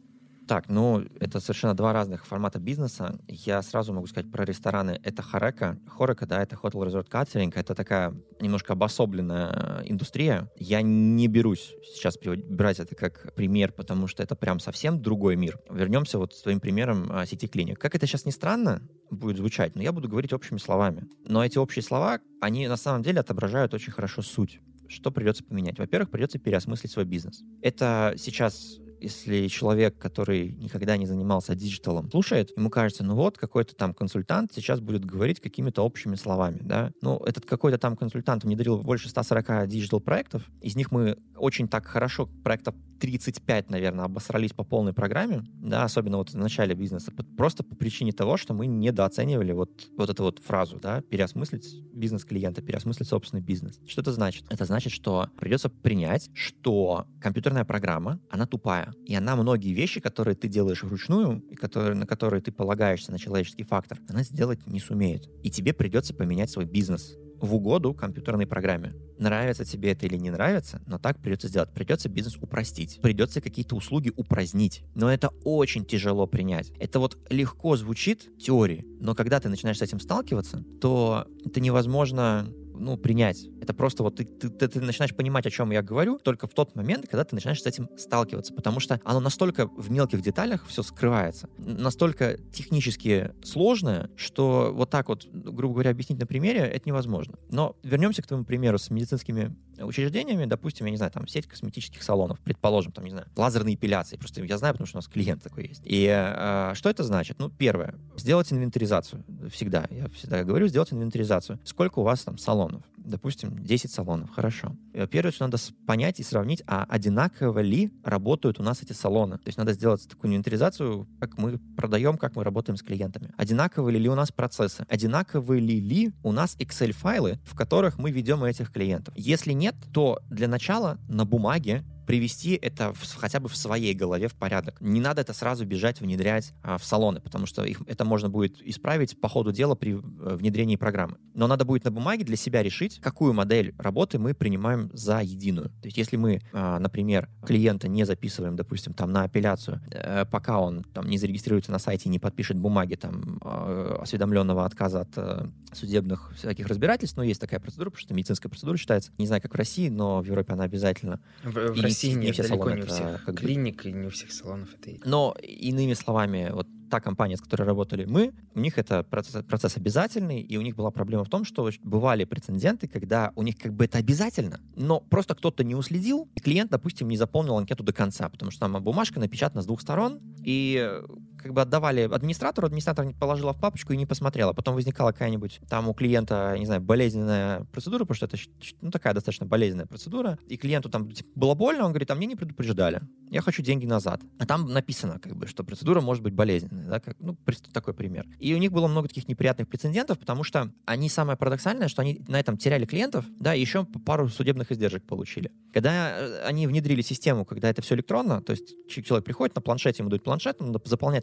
Так, ну, это совершенно два разных формата бизнеса. Я сразу могу сказать про рестораны. Это Хорека. Хорека, да, это Hotel Resort Catering. Это такая немножко обособленная индустрия. Я не берусь сейчас брать это как пример, потому что это прям совсем другой мир. Вернемся вот с твоим примером а, сети клиник. Как это сейчас не странно будет звучать, но я буду говорить общими словами. Но эти общие слова, они на самом деле отображают очень хорошо суть что придется поменять? Во-первых, придется переосмыслить свой бизнес. Это сейчас если человек, который никогда не занимался digital ом, слушает, ему кажется, ну вот, какой-то там консультант сейчас будет говорить какими-то общими словами, да. Ну, этот какой-то там консультант внедрил больше 140 digital-проектов, из них мы очень так хорошо проектов 35, наверное, обосрались по полной программе, да, особенно вот в начале бизнеса, просто по причине того, что мы недооценивали вот, вот эту вот фразу, да, переосмыслить бизнес клиента, переосмыслить собственный бизнес. Что это значит? Это значит, что придется принять, что компьютерная программа, она тупая, и она многие вещи, которые ты делаешь вручную, и которые, на которые ты полагаешься на человеческий фактор, она сделать не сумеет. И тебе придется поменять свой бизнес в угоду компьютерной программе. Нравится тебе это или не нравится, но так придется сделать. Придется бизнес упростить. Придется какие-то услуги упразднить. Но это очень тяжело принять. Это вот легко звучит в теории, но когда ты начинаешь с этим сталкиваться, то это невозможно ну, принять. Это просто вот ты, ты, ты, начинаешь понимать, о чем я говорю, только в тот момент, когда ты начинаешь с этим сталкиваться, потому что оно настолько в мелких деталях все скрывается, настолько технически сложное, что вот так вот, грубо говоря, объяснить на примере это невозможно. Но вернемся к твоему примеру с медицинскими учреждениями, допустим, я не знаю, там сеть косметических салонов, предположим, там, не знаю, лазерные эпиляции, просто я знаю, потому что у нас клиент такой есть. И э, что это значит? Ну, первое, сделать инвентаризацию, всегда, я всегда говорю, сделать инвентаризацию. Сколько у вас там салонов? Допустим, 10 салонов, хорошо. Э, первое, что надо понять и сравнить, а одинаково ли работают у нас эти салоны. То есть надо сделать такую инвентаризацию, как мы продаем, как мы работаем с клиентами. Одинаковы ли у нас процессы? Одинаковы ли, ли у нас Excel-файлы, в которых мы ведем этих клиентов? Если нет, то для начала на бумаге привести это в, хотя бы в своей голове в порядок. Не надо это сразу бежать, внедрять а, в салоны, потому что их, это можно будет исправить по ходу дела при э, внедрении программы. Но надо будет на бумаге для себя решить, какую модель работы мы принимаем за единую. То есть если мы, а, например, клиента не записываем, допустим, там на апелляцию, э, пока он там не зарегистрируется на сайте и не подпишет бумаги там э, осведомленного отказа от э, судебных всяких разбирательств, но есть такая процедура, потому что медицинская процедура считается, не знаю, как в России, но в Европе она обязательно. В, в России не, нет, все далеко не у всех как клиник и не у всех салонов это есть. Но иными словами, вот та компания, с которой работали мы, у них это процесс, процесс обязательный, и у них была проблема в том, что бывали прецеденты, когда у них как бы это обязательно, но просто кто-то не уследил, и клиент, допустим, не заполнил анкету до конца, потому что там бумажка напечатана с двух сторон, и как бы отдавали администратору, администратор положила в папочку и не посмотрела. Потом возникала какая-нибудь там у клиента, не знаю, болезненная процедура, потому что это ну, такая достаточно болезненная процедура, и клиенту там типа, было больно, он говорит, а мне не предупреждали, я хочу деньги назад. А там написано, как бы, что процедура может быть болезненной, да, как, ну, такой пример. И у них было много таких неприятных прецедентов, потому что они, самое парадоксальное, что они на этом теряли клиентов, да, и еще пару судебных издержек получили. Когда э, они внедрили систему, когда это все электронно, то есть человек приходит на планшете, ему дают планшет, он надо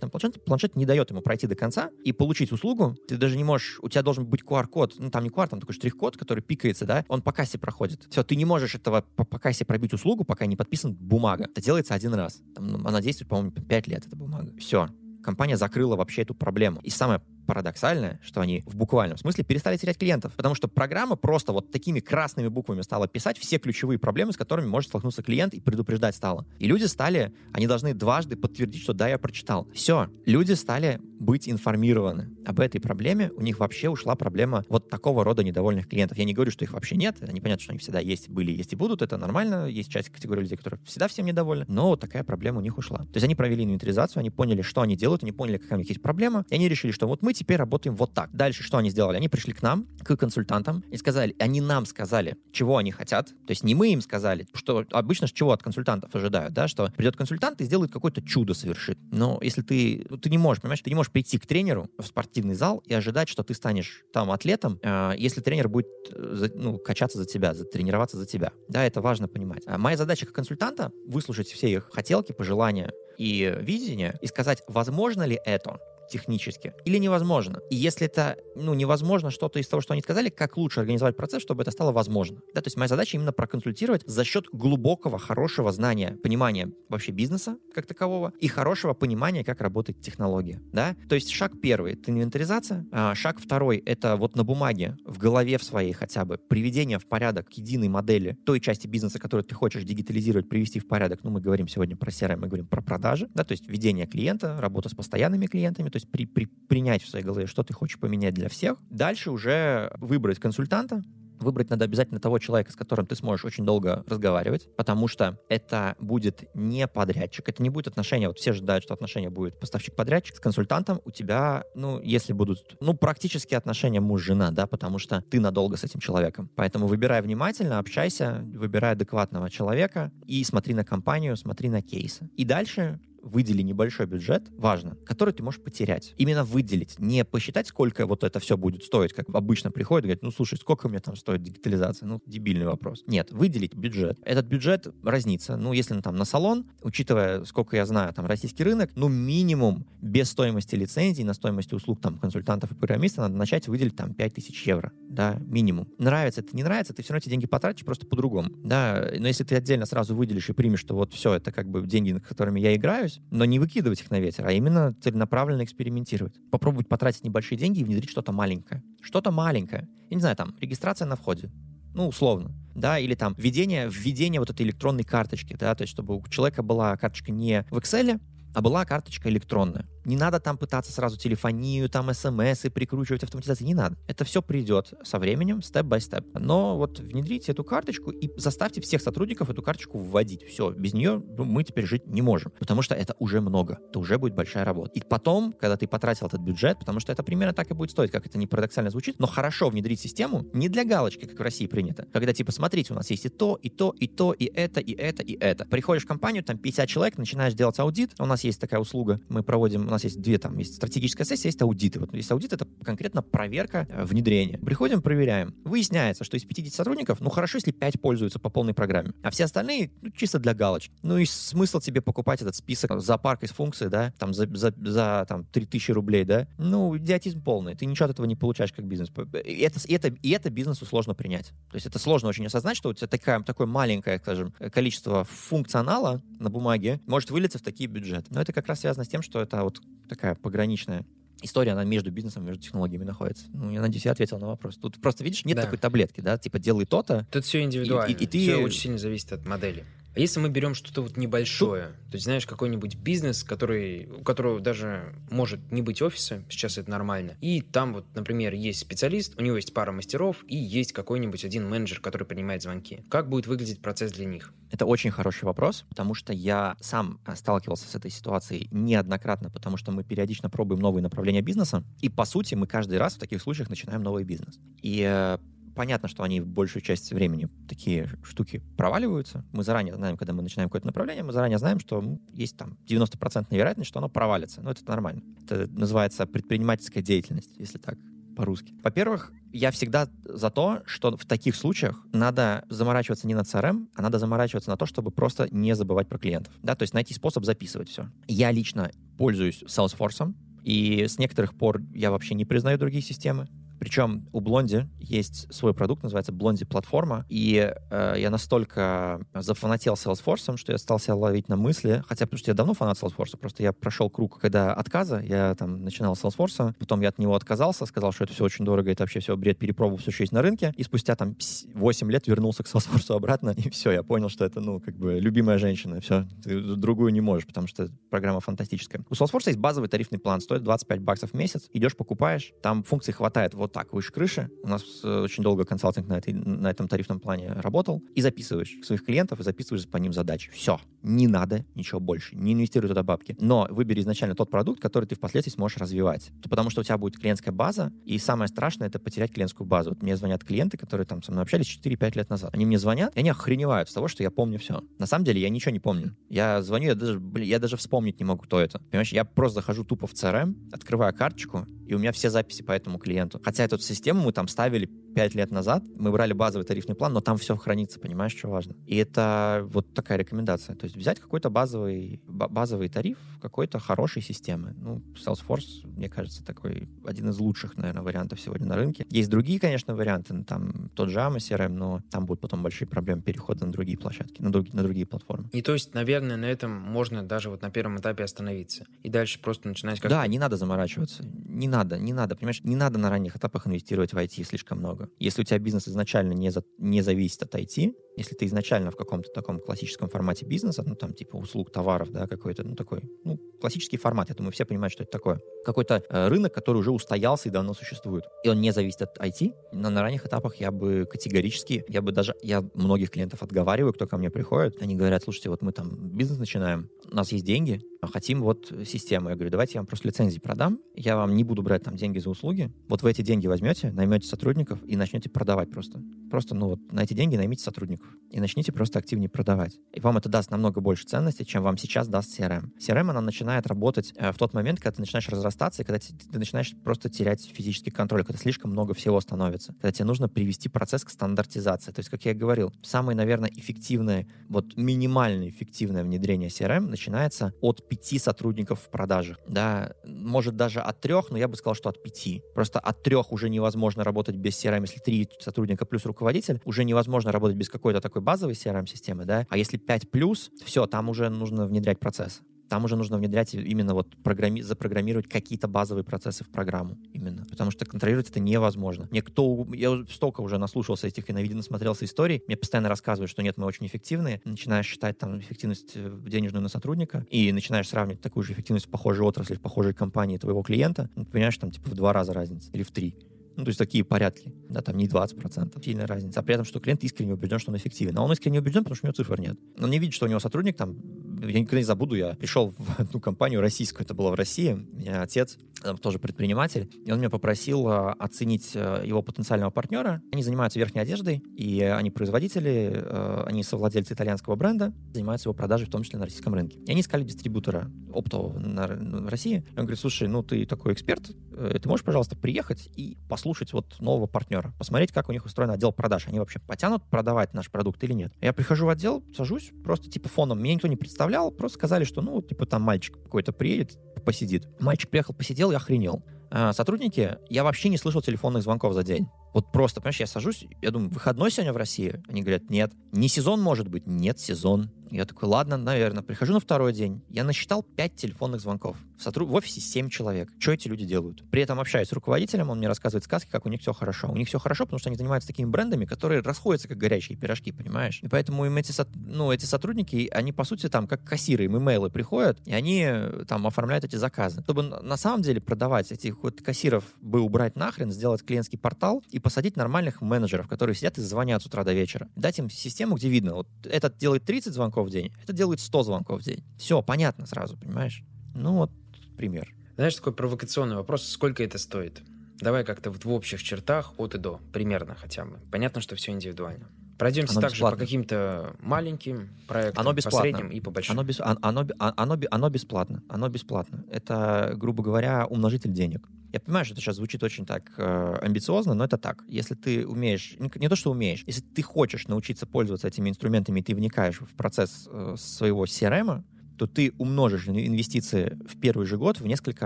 заполнять на планшет, планшет не дает ему пройти до конца и получить услугу. Ты даже не можешь, у тебя должен быть QR-код, ну там не QR, там такой штрих-код, который пикается, да, он по кассе проходит. Все, ты не можешь этого по, по кассе пробить услугу, пока не подписан бумага. Это делается один раз. Там, ну, она действует, по-моему, 5 лет, эта бумага. Все, компания закрыла вообще эту проблему. И самое парадоксальное, что они в буквальном смысле перестали терять клиентов, потому что программа просто вот такими красными буквами стала писать все ключевые проблемы, с которыми может столкнуться клиент, и предупреждать стала. И люди стали, они должны дважды подтвердить, что да, я прочитал. Все, люди стали быть информированы об этой проблеме, у них вообще ушла проблема вот такого рода недовольных клиентов. Я не говорю, что их вообще нет, они понятно, что они всегда есть, были, есть и будут, это нормально, есть часть категории людей, которые всегда всем недовольны, но вот такая проблема у них ушла. То есть они провели инвентаризацию, они поняли, что они делают, они поняли, какая у них есть проблема, и они решили, что вот мы теперь работаем вот так. Дальше что они сделали? Они пришли к нам, к консультантам, и сказали, они нам сказали, чего они хотят. То есть не мы им сказали, что обычно чего от консультантов ожидают, да, что придет консультант и сделает какое-то чудо совершит. Но если ты, ну, ты не можешь, понимаешь, ты не можешь прийти к тренеру в спортивный зал и ожидать, что ты станешь там атлетом, э, если тренер будет э, ну, качаться за тебя, за, тренироваться за тебя. Да, это важно понимать. А моя задача как консультанта — выслушать все их хотелки, пожелания и видения и сказать, возможно ли это, технически или невозможно. И если это ну, невозможно что-то из того, что они сказали, как лучше организовать процесс, чтобы это стало возможно. Да, то есть моя задача именно проконсультировать за счет глубокого, хорошего знания, понимания вообще бизнеса как такового и хорошего понимания, как работает технология. Да? То есть шаг первый — это инвентаризация, а шаг второй — это вот на бумаге, в голове в своей хотя бы, приведение в порядок единой модели той части бизнеса, которую ты хочешь дигитализировать, привести в порядок. Ну, мы говорим сегодня про CRM, мы говорим про продажи, да, то есть ведение клиента, работа с постоянными клиентами, то есть при, при, принять в своей голове, что ты хочешь поменять для всех. Дальше уже выбрать консультанта, Выбрать надо обязательно того человека, с которым ты сможешь очень долго разговаривать, потому что это будет не подрядчик, это не будет отношения, вот все ожидают, что отношения будет поставщик-подрядчик, с консультантом у тебя, ну, если будут, ну, практически отношения муж-жена, да, потому что ты надолго с этим человеком. Поэтому выбирай внимательно, общайся, выбирай адекватного человека и смотри на компанию, смотри на кейсы. И дальше выдели небольшой бюджет, важно, который ты можешь потерять. Именно выделить, не посчитать, сколько вот это все будет стоить, как обычно приходит, говорит, ну, слушай, сколько мне там стоит дигитализация? Ну, дебильный вопрос. Нет, выделить бюджет. Этот бюджет разнится. Ну, если там на салон, учитывая, сколько я знаю, там, российский рынок, ну, минимум без стоимости лицензий, на стоимости услуг там консультантов и программистов надо начать выделить там 5000 евро, да, минимум. Нравится это, не нравится, ты все равно эти деньги потратишь просто по-другому, да, но если ты отдельно сразу выделишь и примешь, что вот все, это как бы деньги, которыми я играю, стараюсь, но не выкидывать их на ветер, а именно целенаправленно экспериментировать. Попробовать потратить небольшие деньги и внедрить что-то маленькое. Что-то маленькое. Я не знаю, там, регистрация на входе. Ну, условно да, или там введение, введение вот этой электронной карточки, да, то есть чтобы у человека была карточка не в Excel, а была карточка электронная. Не надо там пытаться сразу телефонию, там смс и прикручивать автоматизацию. Не надо. Это все придет со временем, степ-бай-степ. Но вот внедрите эту карточку и заставьте всех сотрудников эту карточку вводить. Все, без нее ну, мы теперь жить не можем. Потому что это уже много. Это уже будет большая работа. И потом, когда ты потратил этот бюджет, потому что это примерно так и будет стоить, как это не парадоксально звучит, но хорошо внедрить систему не для галочки, как в России принято. Когда типа, смотрите, у нас есть и то, и то, и то, и это, и это, и это. Приходишь в компанию, там 50 человек, начинаешь делать аудит. У нас есть такая услуга, мы проводим, у нас есть две там, есть стратегическая сессия, есть аудиты. Вот есть аудит, это конкретно проверка э, внедрения. Приходим, проверяем. Выясняется, что из 50 сотрудников, ну хорошо, если 5 пользуются по полной программе, а все остальные ну, чисто для галочки. Ну и смысл тебе покупать этот список зоопарк из функций, да, там за, за, за там, 3000 рублей, да, ну идиотизм полный. Ты ничего от этого не получаешь как бизнес. И это, и это, и это бизнесу сложно принять. То есть это сложно очень осознать, что у тебя такая, такое маленькое, скажем, количество функционала на бумаге может вылиться в такие бюджеты. Но это как раз связано с тем, что это вот такая пограничная история, она между бизнесом, между технологиями находится. Ну, я надеюсь, я ответил на вопрос. Тут просто, видишь, нет да. такой таблетки, да, типа делай то-то. Тут все индивидуально. И, и, и ты... Все очень сильно зависит от модели. А если мы берем что-то вот небольшое, то есть, знаешь, какой-нибудь бизнес, который, у которого даже может не быть офиса, сейчас это нормально, и там вот, например, есть специалист, у него есть пара мастеров, и есть какой-нибудь один менеджер, который принимает звонки. Как будет выглядеть процесс для них? Это очень хороший вопрос, потому что я сам э, сталкивался с этой ситуацией неоднократно, потому что мы периодично пробуем новые направления бизнеса, и, по сути, мы каждый раз в таких случаях начинаем новый бизнес. И э, понятно, что они большую часть времени такие штуки проваливаются. Мы заранее знаем, когда мы начинаем какое-то направление, мы заранее знаем, что есть там 90% вероятность, что оно провалится. Но это нормально. Это называется предпринимательская деятельность, если так по-русски. Во-первых, я всегда за то, что в таких случаях надо заморачиваться не на CRM, а надо заморачиваться на то, чтобы просто не забывать про клиентов. Да, то есть найти способ записывать все. Я лично пользуюсь Salesforce, и с некоторых пор я вообще не признаю другие системы. Причем у Блонди есть свой продукт, называется Блонди платформа, и э, я настолько зафанател Salesforce, что я стал себя ловить на мысли, хотя потому что я давно фанат Salesforce, просто я прошел круг, когда отказа, я там начинал с Salesforce, потом я от него отказался, сказал, что это все очень дорого, это вообще все бред, перепробовал все, что есть на рынке, и спустя там 8 лет вернулся к Salesforce обратно, и все, я понял, что это, ну, как бы любимая женщина, все, ты другую не можешь, потому что программа фантастическая. У Salesforce есть базовый тарифный план, стоит 25 баксов в месяц, идешь, покупаешь, там функций хватает. Вот так, выше крыши. У нас э, очень долго консалтинг на, этой, на этом тарифном плане работал. И записываешь своих клиентов, и записываешь по ним задачи. Все. Не надо ничего больше, не инвестируй туда бабки. Но выбери изначально тот продукт, который ты впоследствии сможешь развивать. Потому что у тебя будет клиентская база, и самое страшное — это потерять клиентскую базу. Вот мне звонят клиенты, которые там со мной общались 4-5 лет назад. Они мне звонят, и они охреневают с того, что я помню все. На самом деле я ничего не помню. Я звоню, я даже, блин, я даже вспомнить не могу, кто это. Понимаешь, я просто захожу тупо в CRM, открываю карточку, и у меня все записи по этому клиенту. Хотя эту систему мы там ставили 5 лет назад, мы брали базовый тарифный план, но там все хранится, понимаешь, что важно. И это вот такая рекомендация. То есть взять какой-то базовый, базовый тариф какой-то хорошей системы. Ну, Salesforce, мне кажется, такой один из лучших, наверное, вариантов сегодня на рынке. Есть другие, конечно, варианты, ну, там тот же AMA CRM, но там будут потом большие проблемы перехода на другие площадки, на другие, на другие платформы. И то есть, наверное, на этом можно даже вот на первом этапе остановиться. И дальше просто начинать как Да, не надо заморачиваться. Не надо, не надо, понимаешь, не надо на ранних этапах инвестировать в IT слишком много. Если у тебя бизнес изначально не, за, не зависит от IT, если ты изначально в каком-то таком классическом формате бизнеса, ну, там, типа услуг, товаров, да, какой-то, ну, такой, ну, классический формат, я думаю, все понимают, что это такое. Какой-то э, рынок, который уже устоялся и давно существует. И он не зависит от IT. Но на ранних этапах я бы категорически, я бы даже, я многих клиентов отговариваю, кто ко мне приходит, они говорят, слушайте, вот мы там бизнес начинаем, у нас есть деньги, хотим вот систему. Я говорю, давайте я вам просто лицензии продам, я вам не буду брать там деньги за услуги, вот вы эти деньги возьмете, наймете сотрудников и начнете продавать просто. Просто, ну вот, на эти деньги наймите сотрудников и начните просто активнее продавать. И вам это даст намного больше ценности, чем вам сейчас даст CRM. CRM, она начинает работать э, в тот момент, когда ты начинаешь разрастаться, и когда ты, начинаешь просто терять физический контроль, когда слишком много всего становится. Когда тебе нужно привести процесс к стандартизации. То есть, как я говорил, самое, наверное, эффективное, вот минимально эффективное внедрение CRM начинается от пяти сотрудников в продажах. Да, может даже от трех, но я бы сказал, что от пяти. Просто от трех уже невозможно работать без CRM. Если три сотрудника плюс руководитель, уже невозможно работать без какой-то такой базовой CRM-системы, да. А если 5 плюс, все, там уже нужно внедрять процесс там уже нужно внедрять именно вот программи... запрограммировать какие-то базовые процессы в программу именно. Потому что контролировать это невозможно. Мне кто... Я столько уже наслушался этих и насмотрелся историй, мне постоянно рассказывают, что нет, мы очень эффективные. Начинаешь считать там эффективность э, денежную на сотрудника и начинаешь сравнивать такую же эффективность в похожей отрасли, в похожей компании твоего клиента, ну, понимаешь, там типа в два раза разница или в три. Ну, то есть такие порядки, да, там не 20%, сильная разница. А при этом, что клиент искренне убежден, что он эффективен. А он искренне убежден, потому что у него цифр нет. Он не видит, что у него сотрудник там я никогда не забуду, я пришел в одну компанию российскую, это было в России, у меня отец тоже предприниматель, и он меня попросил а, оценить а, его потенциального партнера. Они занимаются верхней одеждой, и они производители, а, они совладельцы итальянского бренда, занимаются его продажей, в том числе на российском рынке. И они искали дистрибутора оптового на, в России. И он говорит, слушай, ну ты такой эксперт, э, ты можешь, пожалуйста, приехать и послушать вот нового партнера, посмотреть, как у них устроен отдел продаж. Они вообще потянут продавать наш продукт или нет? Я прихожу в отдел, сажусь, просто типа фоном. Меня никто не представляет, представлял, просто сказали, что, ну, типа, там мальчик какой-то приедет, посидит. Мальчик приехал, посидел и охренел. А сотрудники, я вообще не слышал телефонных звонков за день. Вот просто, понимаешь, я сажусь, я думаю, выходной сегодня в России? Они говорят, нет. Не сезон может быть? Нет, сезон. Я такой, ладно, наверное. Прихожу на второй день. Я насчитал 5 телефонных звонков. В, сотру... в офисе 7 человек. Что эти люди делают? При этом общаюсь с руководителем, он мне рассказывает сказки, как у них все хорошо. У них все хорошо, потому что они занимаются такими брендами, которые расходятся как горячие пирожки, понимаешь? И поэтому им эти, ну, эти сотрудники, они, по сути, там, как кассиры, им имейлы приходят, и они э, там оформляют эти заказы. Чтобы на самом деле продавать этих вот кассиров бы убрать нахрен, сделать клиентский портал и посадить нормальных менеджеров, которые сидят и звонят с утра до вечера. Дать им систему, где видно, вот этот делает 30 звонков в день, это делает 100 звонков в день. Все, понятно сразу, понимаешь? Ну вот пример. Знаешь, такой провокационный вопрос, сколько это стоит? Давай как-то в общих чертах от и до, примерно хотя бы. Понятно, что все индивидуально. Пройдемся оно также бесплатно. по каким-то маленьким проектам, оно бесплатно. по средним и по большим. Оно, без, оно, оно, оно, оно бесплатно. Оно бесплатно. Это, грубо говоря, умножитель денег. Я понимаю, что это сейчас звучит очень так э, амбициозно, но это так. Если ты умеешь, не, не то, что умеешь, если ты хочешь научиться пользоваться этими инструментами, и ты вникаешь в процесс э, своего CRM, то ты умножишь инвестиции в первый же год в несколько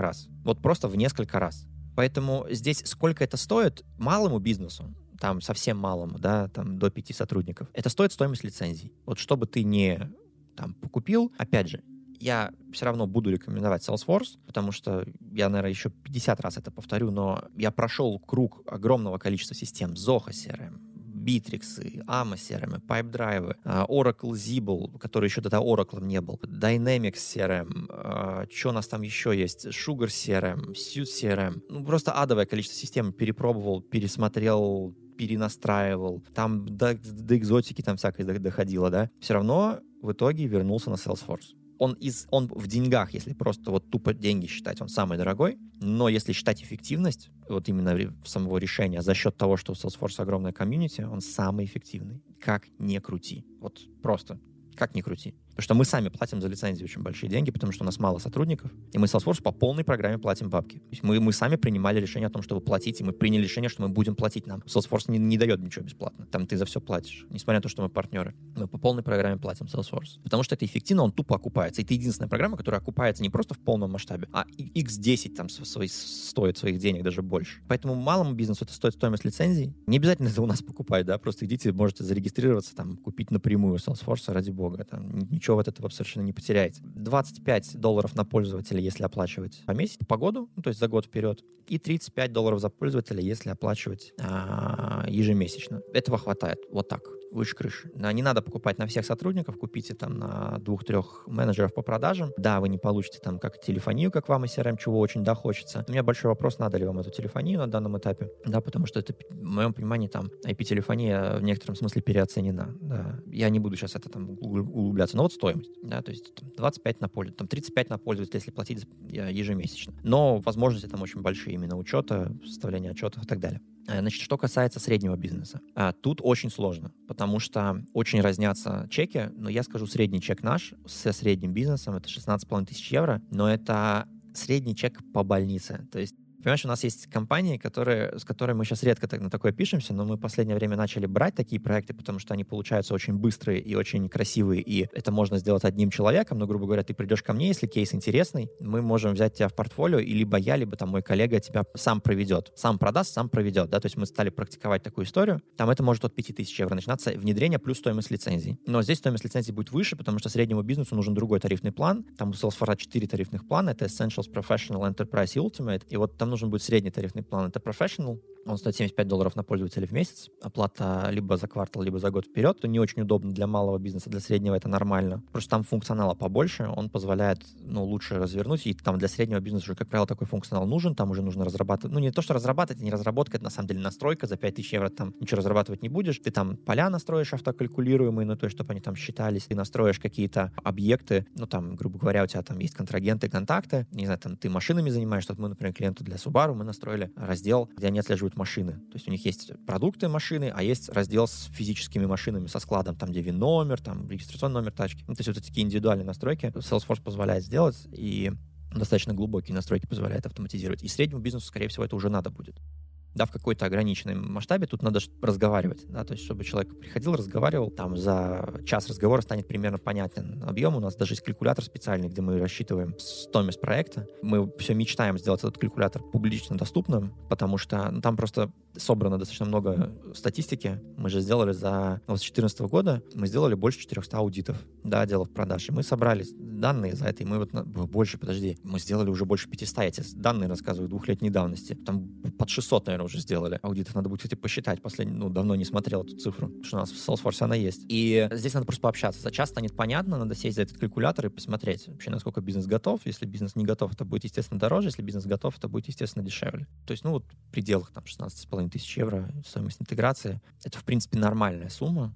раз. Вот просто в несколько раз. Поэтому здесь сколько это стоит малому бизнесу, там совсем малому, да, там до пяти сотрудников, это стоит стоимость лицензий. Вот чтобы ты не там покупил, опять же, я все равно буду рекомендовать Salesforce, потому что я, наверное, еще 50 раз это повторю, но я прошел круг огромного количества систем. Zoho CRM, Bittrex, AMA CRM, PipeDrive, а, Oracle Zibble, который еще тогда Oracle не был, Dynamics CRM, а, что у нас там еще есть, Sugar CRM, Suite CRM. Ну, просто адовое количество систем перепробовал, пересмотрел, перенастраивал. Там до, до экзотики там всякое доходило, да. Все равно в итоге вернулся на Salesforce. Он, из, он в деньгах, если просто вот тупо деньги считать, он самый дорогой, но если считать эффективность, вот именно самого решения, за счет того, что у Salesforce огромная комьюнити, он самый эффективный. Как не крути. Вот просто как ни крути. Потому что мы сами платим за лицензии очень большие деньги, потому что у нас мало сотрудников, и мы Salesforce по полной программе платим бабки. То есть мы, мы сами принимали решение о том, чтобы платить, и мы приняли решение, что мы будем платить нам. Salesforce не, не дает ничего бесплатно. Там ты за все платишь, несмотря на то, что мы партнеры. Мы по полной программе платим Salesforce. Потому что это эффективно, он тупо окупается. И это единственная программа, которая окупается не просто в полном масштабе, а x10 там свои, стоит своих денег, даже больше. Поэтому малому бизнесу это стоит стоимость лицензий. Не обязательно это у нас покупать, да, просто идите, можете зарегистрироваться, там, купить напрямую Salesforce, ради бога. Там, ничего от этого совершенно не потеряете. 25 долларов на пользователя, если оплачивать по месяцу, по году, ну, то есть за год вперед, и 35 долларов за пользователя, если оплачивать а, ежемесячно. Этого хватает. Вот так выше крыши. Не надо покупать на всех сотрудников, купите там на двух-трех менеджеров по продажам. Да, вы не получите там как телефонию, как вам и CRM, чего очень да хочется. У меня большой вопрос, надо ли вам эту телефонию на данном этапе. Да, потому что это, в моем понимании, там IP-телефония в некотором смысле переоценена. Да. Я не буду сейчас это там углубляться. Но вот стоимость. Да, то есть там, 25 на пользователя, там 35 на пользователя, если платить ежемесячно. Но возможности там очень большие именно учета, составления отчетов и так далее. Э, значит, что касается среднего бизнеса, а, тут очень сложно, потому что очень разнятся чеки, но я скажу, средний чек наш со средним бизнесом это 16,5 тысяч евро, но это средний чек по больнице. То есть Понимаешь, у нас есть компании, которые, с которыми мы сейчас редко так, на такое пишемся, но мы в последнее время начали брать такие проекты, потому что они получаются очень быстрые и очень красивые, и это можно сделать одним человеком, но, грубо говоря, ты придешь ко мне, если кейс интересный, мы можем взять тебя в портфолио, и либо я, либо там мой коллега тебя сам проведет, сам продаст, сам проведет, да, то есть мы стали практиковать такую историю, там это может от 5000 евро начинаться, внедрение плюс стоимость лицензий. Но здесь стоимость лицензии будет выше, потому что среднему бизнесу нужен другой тарифный план, там у Salesforce 4 тарифных плана, это Essentials, Professional, Enterprise и Ultimate, и вот там нужен будет средний тарифный план, это Professional, он стоит 75 долларов на пользователя в месяц. Оплата либо за квартал, либо за год вперед. Это не очень удобно для малого бизнеса, для среднего это нормально. Просто там функционала побольше, он позволяет ну, лучше развернуть. И там для среднего бизнеса уже, как правило, такой функционал нужен. Там уже нужно разрабатывать. Ну, не то, что разрабатывать, не разработка, это на самом деле настройка. За 5000 евро там ничего разрабатывать не будешь. Ты там поля настроишь автокалькулируемые, ну, то есть, чтобы они там считались. Ты настроишь какие-то объекты, ну, там, грубо говоря, у тебя там есть контрагенты, контакты. Не знаю, там ты машинами занимаешься. Вот мы, например, клиенту для Subaru мы настроили раздел, где они отслеживают машины. То есть у них есть продукты машины, а есть раздел с физическими машинами, со складом, там, где ВИН-номер, там, регистрационный номер тачки. Ну, то есть вот такие индивидуальные настройки Salesforce позволяет сделать, и достаточно глубокие настройки позволяет автоматизировать. И среднему бизнесу, скорее всего, это уже надо будет да, в какой-то ограниченном масштабе, тут надо разговаривать, да, то есть чтобы человек приходил, разговаривал, там за час разговора станет примерно понятен объем, у нас даже есть калькулятор специальный, где мы рассчитываем стоимость проекта, мы все мечтаем сделать этот калькулятор публично доступным, потому что ну, там просто собрано достаточно много статистики, мы же сделали за, ну, с 2014 года, мы сделали больше 400 аудитов, да, отделов продаж, и мы собрали данные за это, и мы вот, больше, подожди, мы сделали уже больше 500, я тебе данные рассказываю, двухлетней давности, там под 600, наверное, уже сделали аудитов. Надо будет, кстати, посчитать. Последний, ну, давно не смотрел эту цифру, потому что у нас в Salesforce она есть. И здесь надо просто пообщаться. За час станет понятно, надо сесть за этот калькулятор и посмотреть вообще, насколько бизнес готов. Если бизнес не готов, это будет, естественно, дороже. Если бизнес готов, это будет, естественно, дешевле. То есть, ну, вот в пределах там 16,5 тысяч евро стоимость интеграции. Это, в принципе, нормальная сумма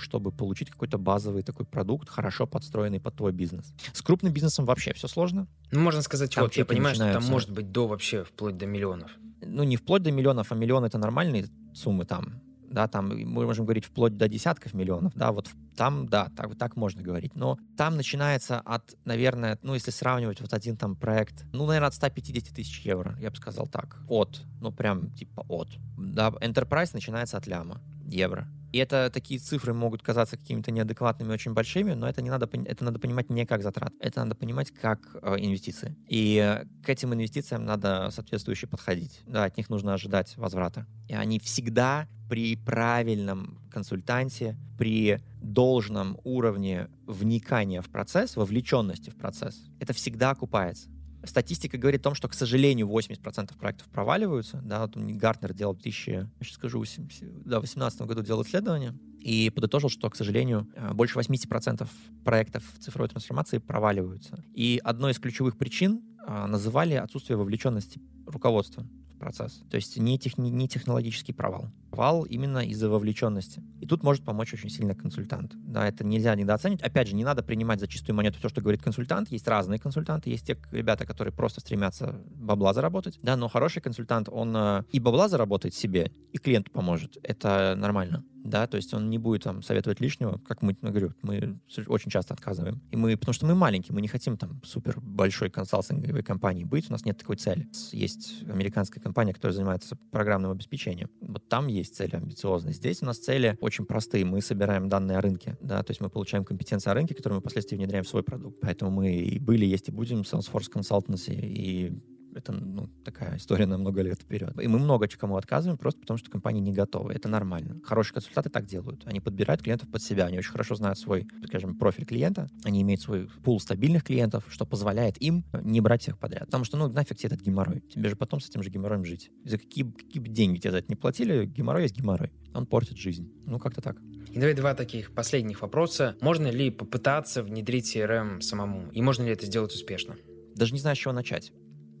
чтобы получить какой-то базовый такой продукт, хорошо подстроенный под твой бизнес. С крупным бизнесом вообще все сложно. Ну, можно сказать, там вот, я понимаю, что там может быть до вообще вплоть до миллионов ну, не вплоть до миллионов, а миллион — это нормальные суммы там, да, там мы можем говорить вплоть до десятков миллионов, да, вот там, да, так, так можно говорить, но там начинается от, наверное, ну, если сравнивать вот один там проект, ну, наверное, от 150 тысяч евро, я бы сказал так, от, ну, прям типа от, да, Enterprise начинается от ляма евро, и это такие цифры могут казаться какими-то неадекватными, очень большими, но это не надо, это надо понимать не как затрат, это надо понимать как э, инвестиции. И к этим инвестициям надо соответствующе подходить. Да, от них нужно ожидать возврата. И они всегда при правильном консультанте, при должном уровне вникания в процесс, вовлеченности в процесс, это всегда окупается. Статистика говорит о том, что, к сожалению, 80% проектов проваливаются. Да, вот Гартнер делал в 2000, я сейчас скажу, 8, да, 2018 году делал исследование и подытожил, что, к сожалению, э, больше 80% проектов цифровой трансформации проваливаются. И одной из ключевых причин а, называли отсутствие вовлеченности руководства в процесс. То есть не, тех, не технологический провал. Вал именно из-за вовлеченности. И тут может помочь очень сильно консультант. Да, это нельзя недооценить. Опять же, не надо принимать за чистую монету то, что говорит консультант. Есть разные консультанты. Есть те ребята, которые просто стремятся бабла заработать. Да, но хороший консультант, он э, и бабла заработает себе, и клиенту поможет. Это нормально да, то есть он не будет там советовать лишнего, как мы, ну, говорю, мы очень часто отказываем. И мы, потому что мы маленькие, мы не хотим там супер большой консалтинговой компании быть, у нас нет такой цели. Есть американская компания, которая занимается программным обеспечением. Вот там цели амбициозные. Здесь у нас цели очень простые. Мы собираем данные о рынке, да, то есть мы получаем компетенции о рынке, которые мы впоследствии внедряем в свой продукт. Поэтому мы и были, есть и будем Salesforce Consultancy, и это ну, такая история на много лет вперед. И мы много кому отказываем просто потому, что компании не готовы. Это нормально. Хорошие консультанты так делают. Они подбирают клиентов под себя. Они очень хорошо знают свой, скажем, профиль клиента. Они имеют свой пул стабильных клиентов, что позволяет им не брать всех подряд. Потому что, ну, нафиг тебе этот геморрой. Тебе же потом с этим же геморроем жить. За какие, какие бы деньги тебе за это не платили, геморрой есть геморрой. Он портит жизнь. Ну, как-то так. И давай два таких последних вопроса. Можно ли попытаться внедрить CRM самому? И можно ли это сделать успешно? Даже не знаю, с чего начать.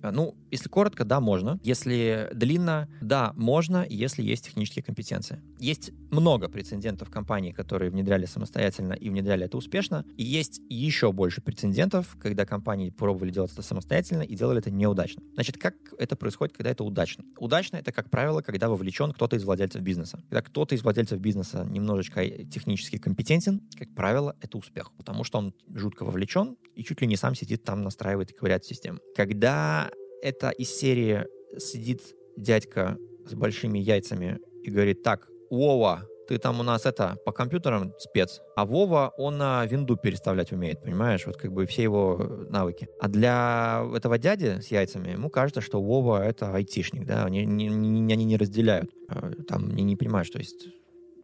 А, ну, если коротко, да, можно. Если длинно, да, можно, если есть технические компетенции. Есть много прецедентов компаний, которые внедряли самостоятельно и внедряли это успешно. И есть еще больше прецедентов, когда компании пробовали делать это самостоятельно и делали это неудачно. Значит, как это происходит, когда это удачно? Удачно это, как правило, когда вовлечен кто-то из владельцев бизнеса. Когда кто-то из владельцев бизнеса немножечко технически компетентен, как правило, это успех, потому что он жутко вовлечен и чуть ли не сам сидит там, настраивает и ковыряет систему. Когда это из серии сидит дядька с большими яйцами и говорит, так, Вова, ты там у нас это, по компьютерам спец, а Вова, он на винду переставлять умеет, понимаешь, вот как бы все его навыки. А для этого дяди с яйцами, ему кажется, что Вова это айтишник, да, они, они, они не разделяют, э, там, не, не понимают, что есть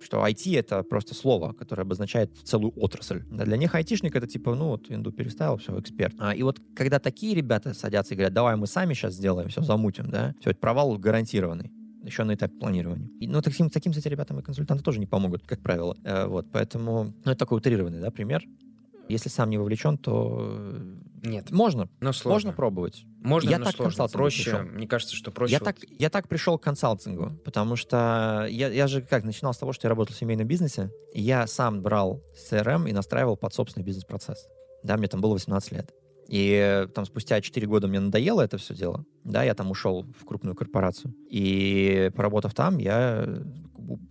что IT — это просто слово, которое обозначает целую отрасль. А для них айтишник — это типа, ну вот, винду переставил, все, эксперт. А, и вот когда такие ребята садятся и говорят, давай мы сами сейчас сделаем, все замутим, да, все, это провал гарантированный еще на этапе планирования. И, ну, таким, таким, кстати, ребятам и консультанты тоже не помогут, как правило. Э, вот, поэтому, ну, это такой утрированный, да, пример. Если сам не вовлечен, то нет. Можно. Но сложно. Можно пробовать. Можно, я но так сложно. Проще, пришел. мне кажется, что проще. Я, вот... так, я так пришел к консалтингу, потому что я, я же как начинал с того, что я работал в семейном бизнесе. Я сам брал CRM и настраивал под собственный бизнес-процесс. Да, мне там было 18 лет. И там спустя 4 года мне надоело это все дело. Да, я там ушел в крупную корпорацию. И поработав там, я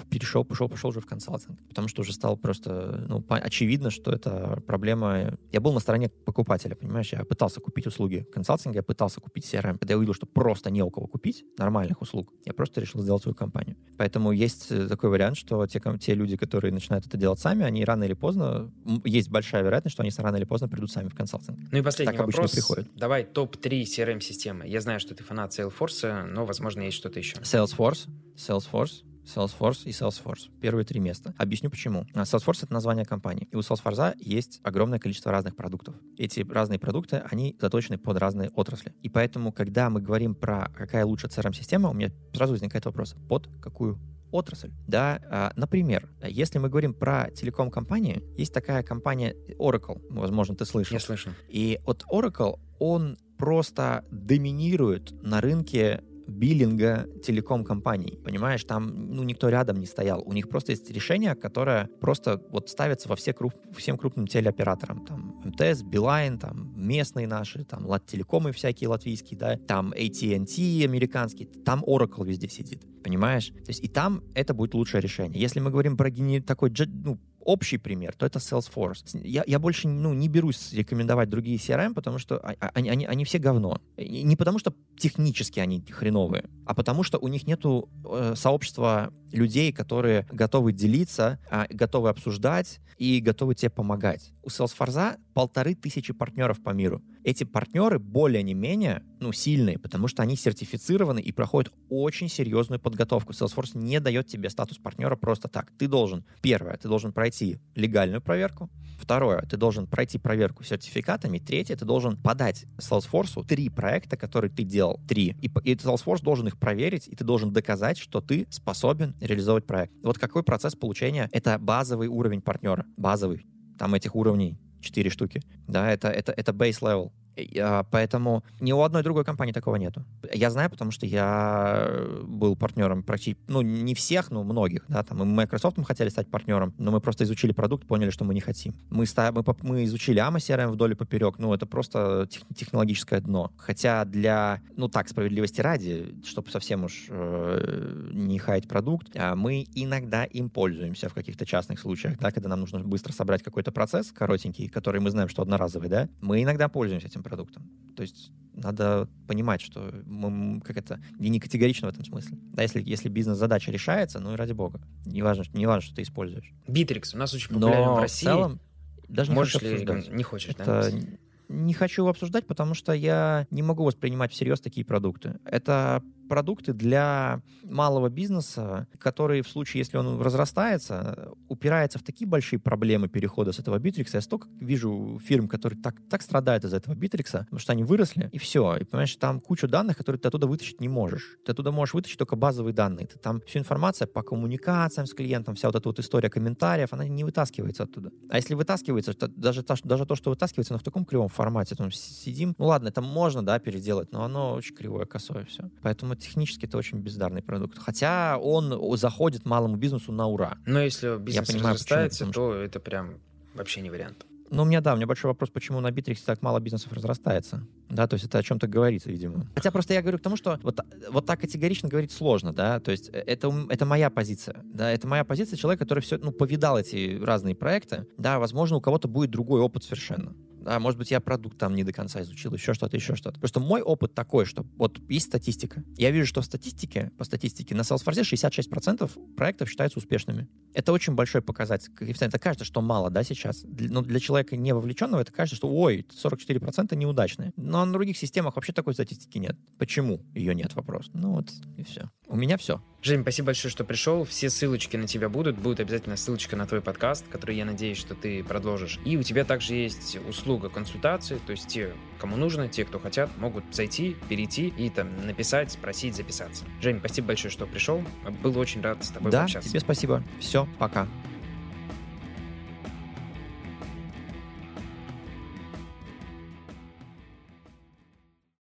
перешел, пошел, пошел уже в консалтинг, потому что уже стал просто, ну, очевидно, что это проблема. Я был на стороне покупателя, понимаешь, я пытался купить услуги консалтинга, я пытался купить CRM. Когда я увидел, что просто не у кого купить нормальных услуг, я просто решил сделать свою компанию. Поэтому есть э, такой вариант, что те, те люди, которые начинают это делать сами, они рано или поздно, есть большая вероятность, что они рано или поздно придут сами в консалтинг. Ну и последний так вопрос. Приходит. Давай топ-3 CRM-системы. Я знаю, что ты фанат Salesforce, но, возможно, есть что-то еще. Salesforce, Salesforce, Salesforce и Salesforce. Первые три места. Объясню почему. А, Salesforce — это название компании. И у Salesforce есть огромное количество разных продуктов. Эти разные продукты, они заточены под разные отрасли. И поэтому, когда мы говорим про какая лучше CRM-система, у меня сразу возникает вопрос, под какую отрасль. Да, а, например, если мы говорим про телеком-компании, есть такая компания Oracle, возможно, ты слышал. Я слышал. И вот Oracle, он просто доминирует на рынке биллинга телеком-компаний. Понимаешь, там ну, никто рядом не стоял. У них просто есть решение, которое просто вот ставится во все круп, всем крупным телеоператорам. Там МТС, Билайн, там местные наши, там Лат-телекомы всякие латвийские, да, там AT&T американский, там Oracle везде сидит. Понимаешь? То есть и там это будет лучшее решение. Если мы говорим про такой ну, общий пример, то это Salesforce. Я, я больше ну, не берусь рекомендовать другие CRM, потому что а, а, они, они, они все говно. Не потому что технически они хреновые, а потому что у них нету э, сообщества людей, которые готовы делиться, э, готовы обсуждать и готовы тебе помогать. У Salesforce полторы тысячи партнеров по миру. Эти партнеры более не менее ну, сильные, потому что они сертифицированы и проходят очень серьезную подготовку. Salesforce не дает тебе статус партнера просто так. Ты должен, первое, ты должен пройти легальную проверку, Второе, ты должен пройти проверку сертификатами. Третье, ты должен подать Salesforce три проекта, которые ты делал. Три. И, и Salesforce должен их проверить, и ты должен доказать, что ты способен реализовать проект. Вот какой процесс получения? Это базовый уровень партнера. Базовый. Там этих уровней четыре штуки. Да, это, это, это base level. А, поэтому ни у одной другой компании такого нету. Я знаю, потому что я был партнером практически, ну, не всех, но многих, да, там, мы Microsoft хотели стать партнером, но мы просто изучили продукт, поняли, что мы не хотим. Мы, ста- мы, мы изучили AMA CRM вдоль и поперек, ну, это просто тех, технологическое дно. Хотя для, ну, так, справедливости ради, чтобы совсем уж э, не хаять продукт, э, мы иногда им пользуемся в каких-то частных случаях, да, когда нам нужно быстро собрать какой-то процесс коротенький, который мы знаем, что одноразовый, да, мы иногда пользуемся этим продуктом. То есть надо понимать, что мы, как это, не категорично в этом смысле. Да, если, если бизнес-задача решается, ну и ради бога. Не важно, не важно, что ты используешь. Битрикс у нас очень популярен Но в России. в целом, даже не Можешь ли... обсуждать. Не хочешь, Это да? не хочу обсуждать, потому что я не могу воспринимать всерьез такие продукты. Это продукты для малого бизнеса, который в случае, если он разрастается, упирается в такие большие проблемы перехода с этого битрикса. Я столько вижу фирм, которые так, так страдают из этого битрикса, потому что они выросли, и все. И понимаешь, там кучу данных, которые ты оттуда вытащить не можешь. Ты оттуда можешь вытащить только базовые данные. Ты там всю информация по коммуникациям с клиентом, вся вот эта вот история комментариев, она не вытаскивается оттуда. А если вытаскивается, то даже, даже то, что вытаскивается, но в таком кривом формате, там сидим, ну ладно, это можно, да, переделать, но оно очень кривое, косое все. Поэтому технически это очень бездарный продукт. Хотя он заходит малому бизнесу на ура. Но если бизнес понимаю, почему, разрастается, потому то это прям вообще не вариант. Но у меня, да, у меня большой вопрос, почему на Битриксе так мало бизнесов разрастается. Да, то есть это о чем-то говорится, видимо. Хотя просто я говорю к тому, что вот, вот так категорично говорить сложно, да, то есть это, у- это моя позиция, да, это моя позиция человека, который все, ну, повидал эти разные проекты, да, возможно, у кого-то будет другой опыт совершенно. Да, может быть, я продукт там не до конца изучил, еще что-то, еще что-то. Просто мой опыт такой, что вот есть статистика. Я вижу, что в статистике, по статистике, на Salesforce 66% проектов считаются успешными. Это очень большой показатель. Это кажется, что мало, да, сейчас. Но для человека не вовлеченного это кажется, что, ой, 44% неудачные. Но на других системах вообще такой статистики нет. Почему ее нет, вопрос. Ну вот, и все. У меня все. Жень, спасибо большое, что пришел. Все ссылочки на тебя будут. Будет обязательно ссылочка на твой подкаст, который, я надеюсь, что ты продолжишь. И у тебя также есть услуга консультации, то есть те, кому нужно, те, кто хотят, могут зайти, перейти и там написать, спросить, записаться. Жень, спасибо большое, что пришел. Был очень рад с тобой Да, пообщаться. тебе спасибо. Все, пока.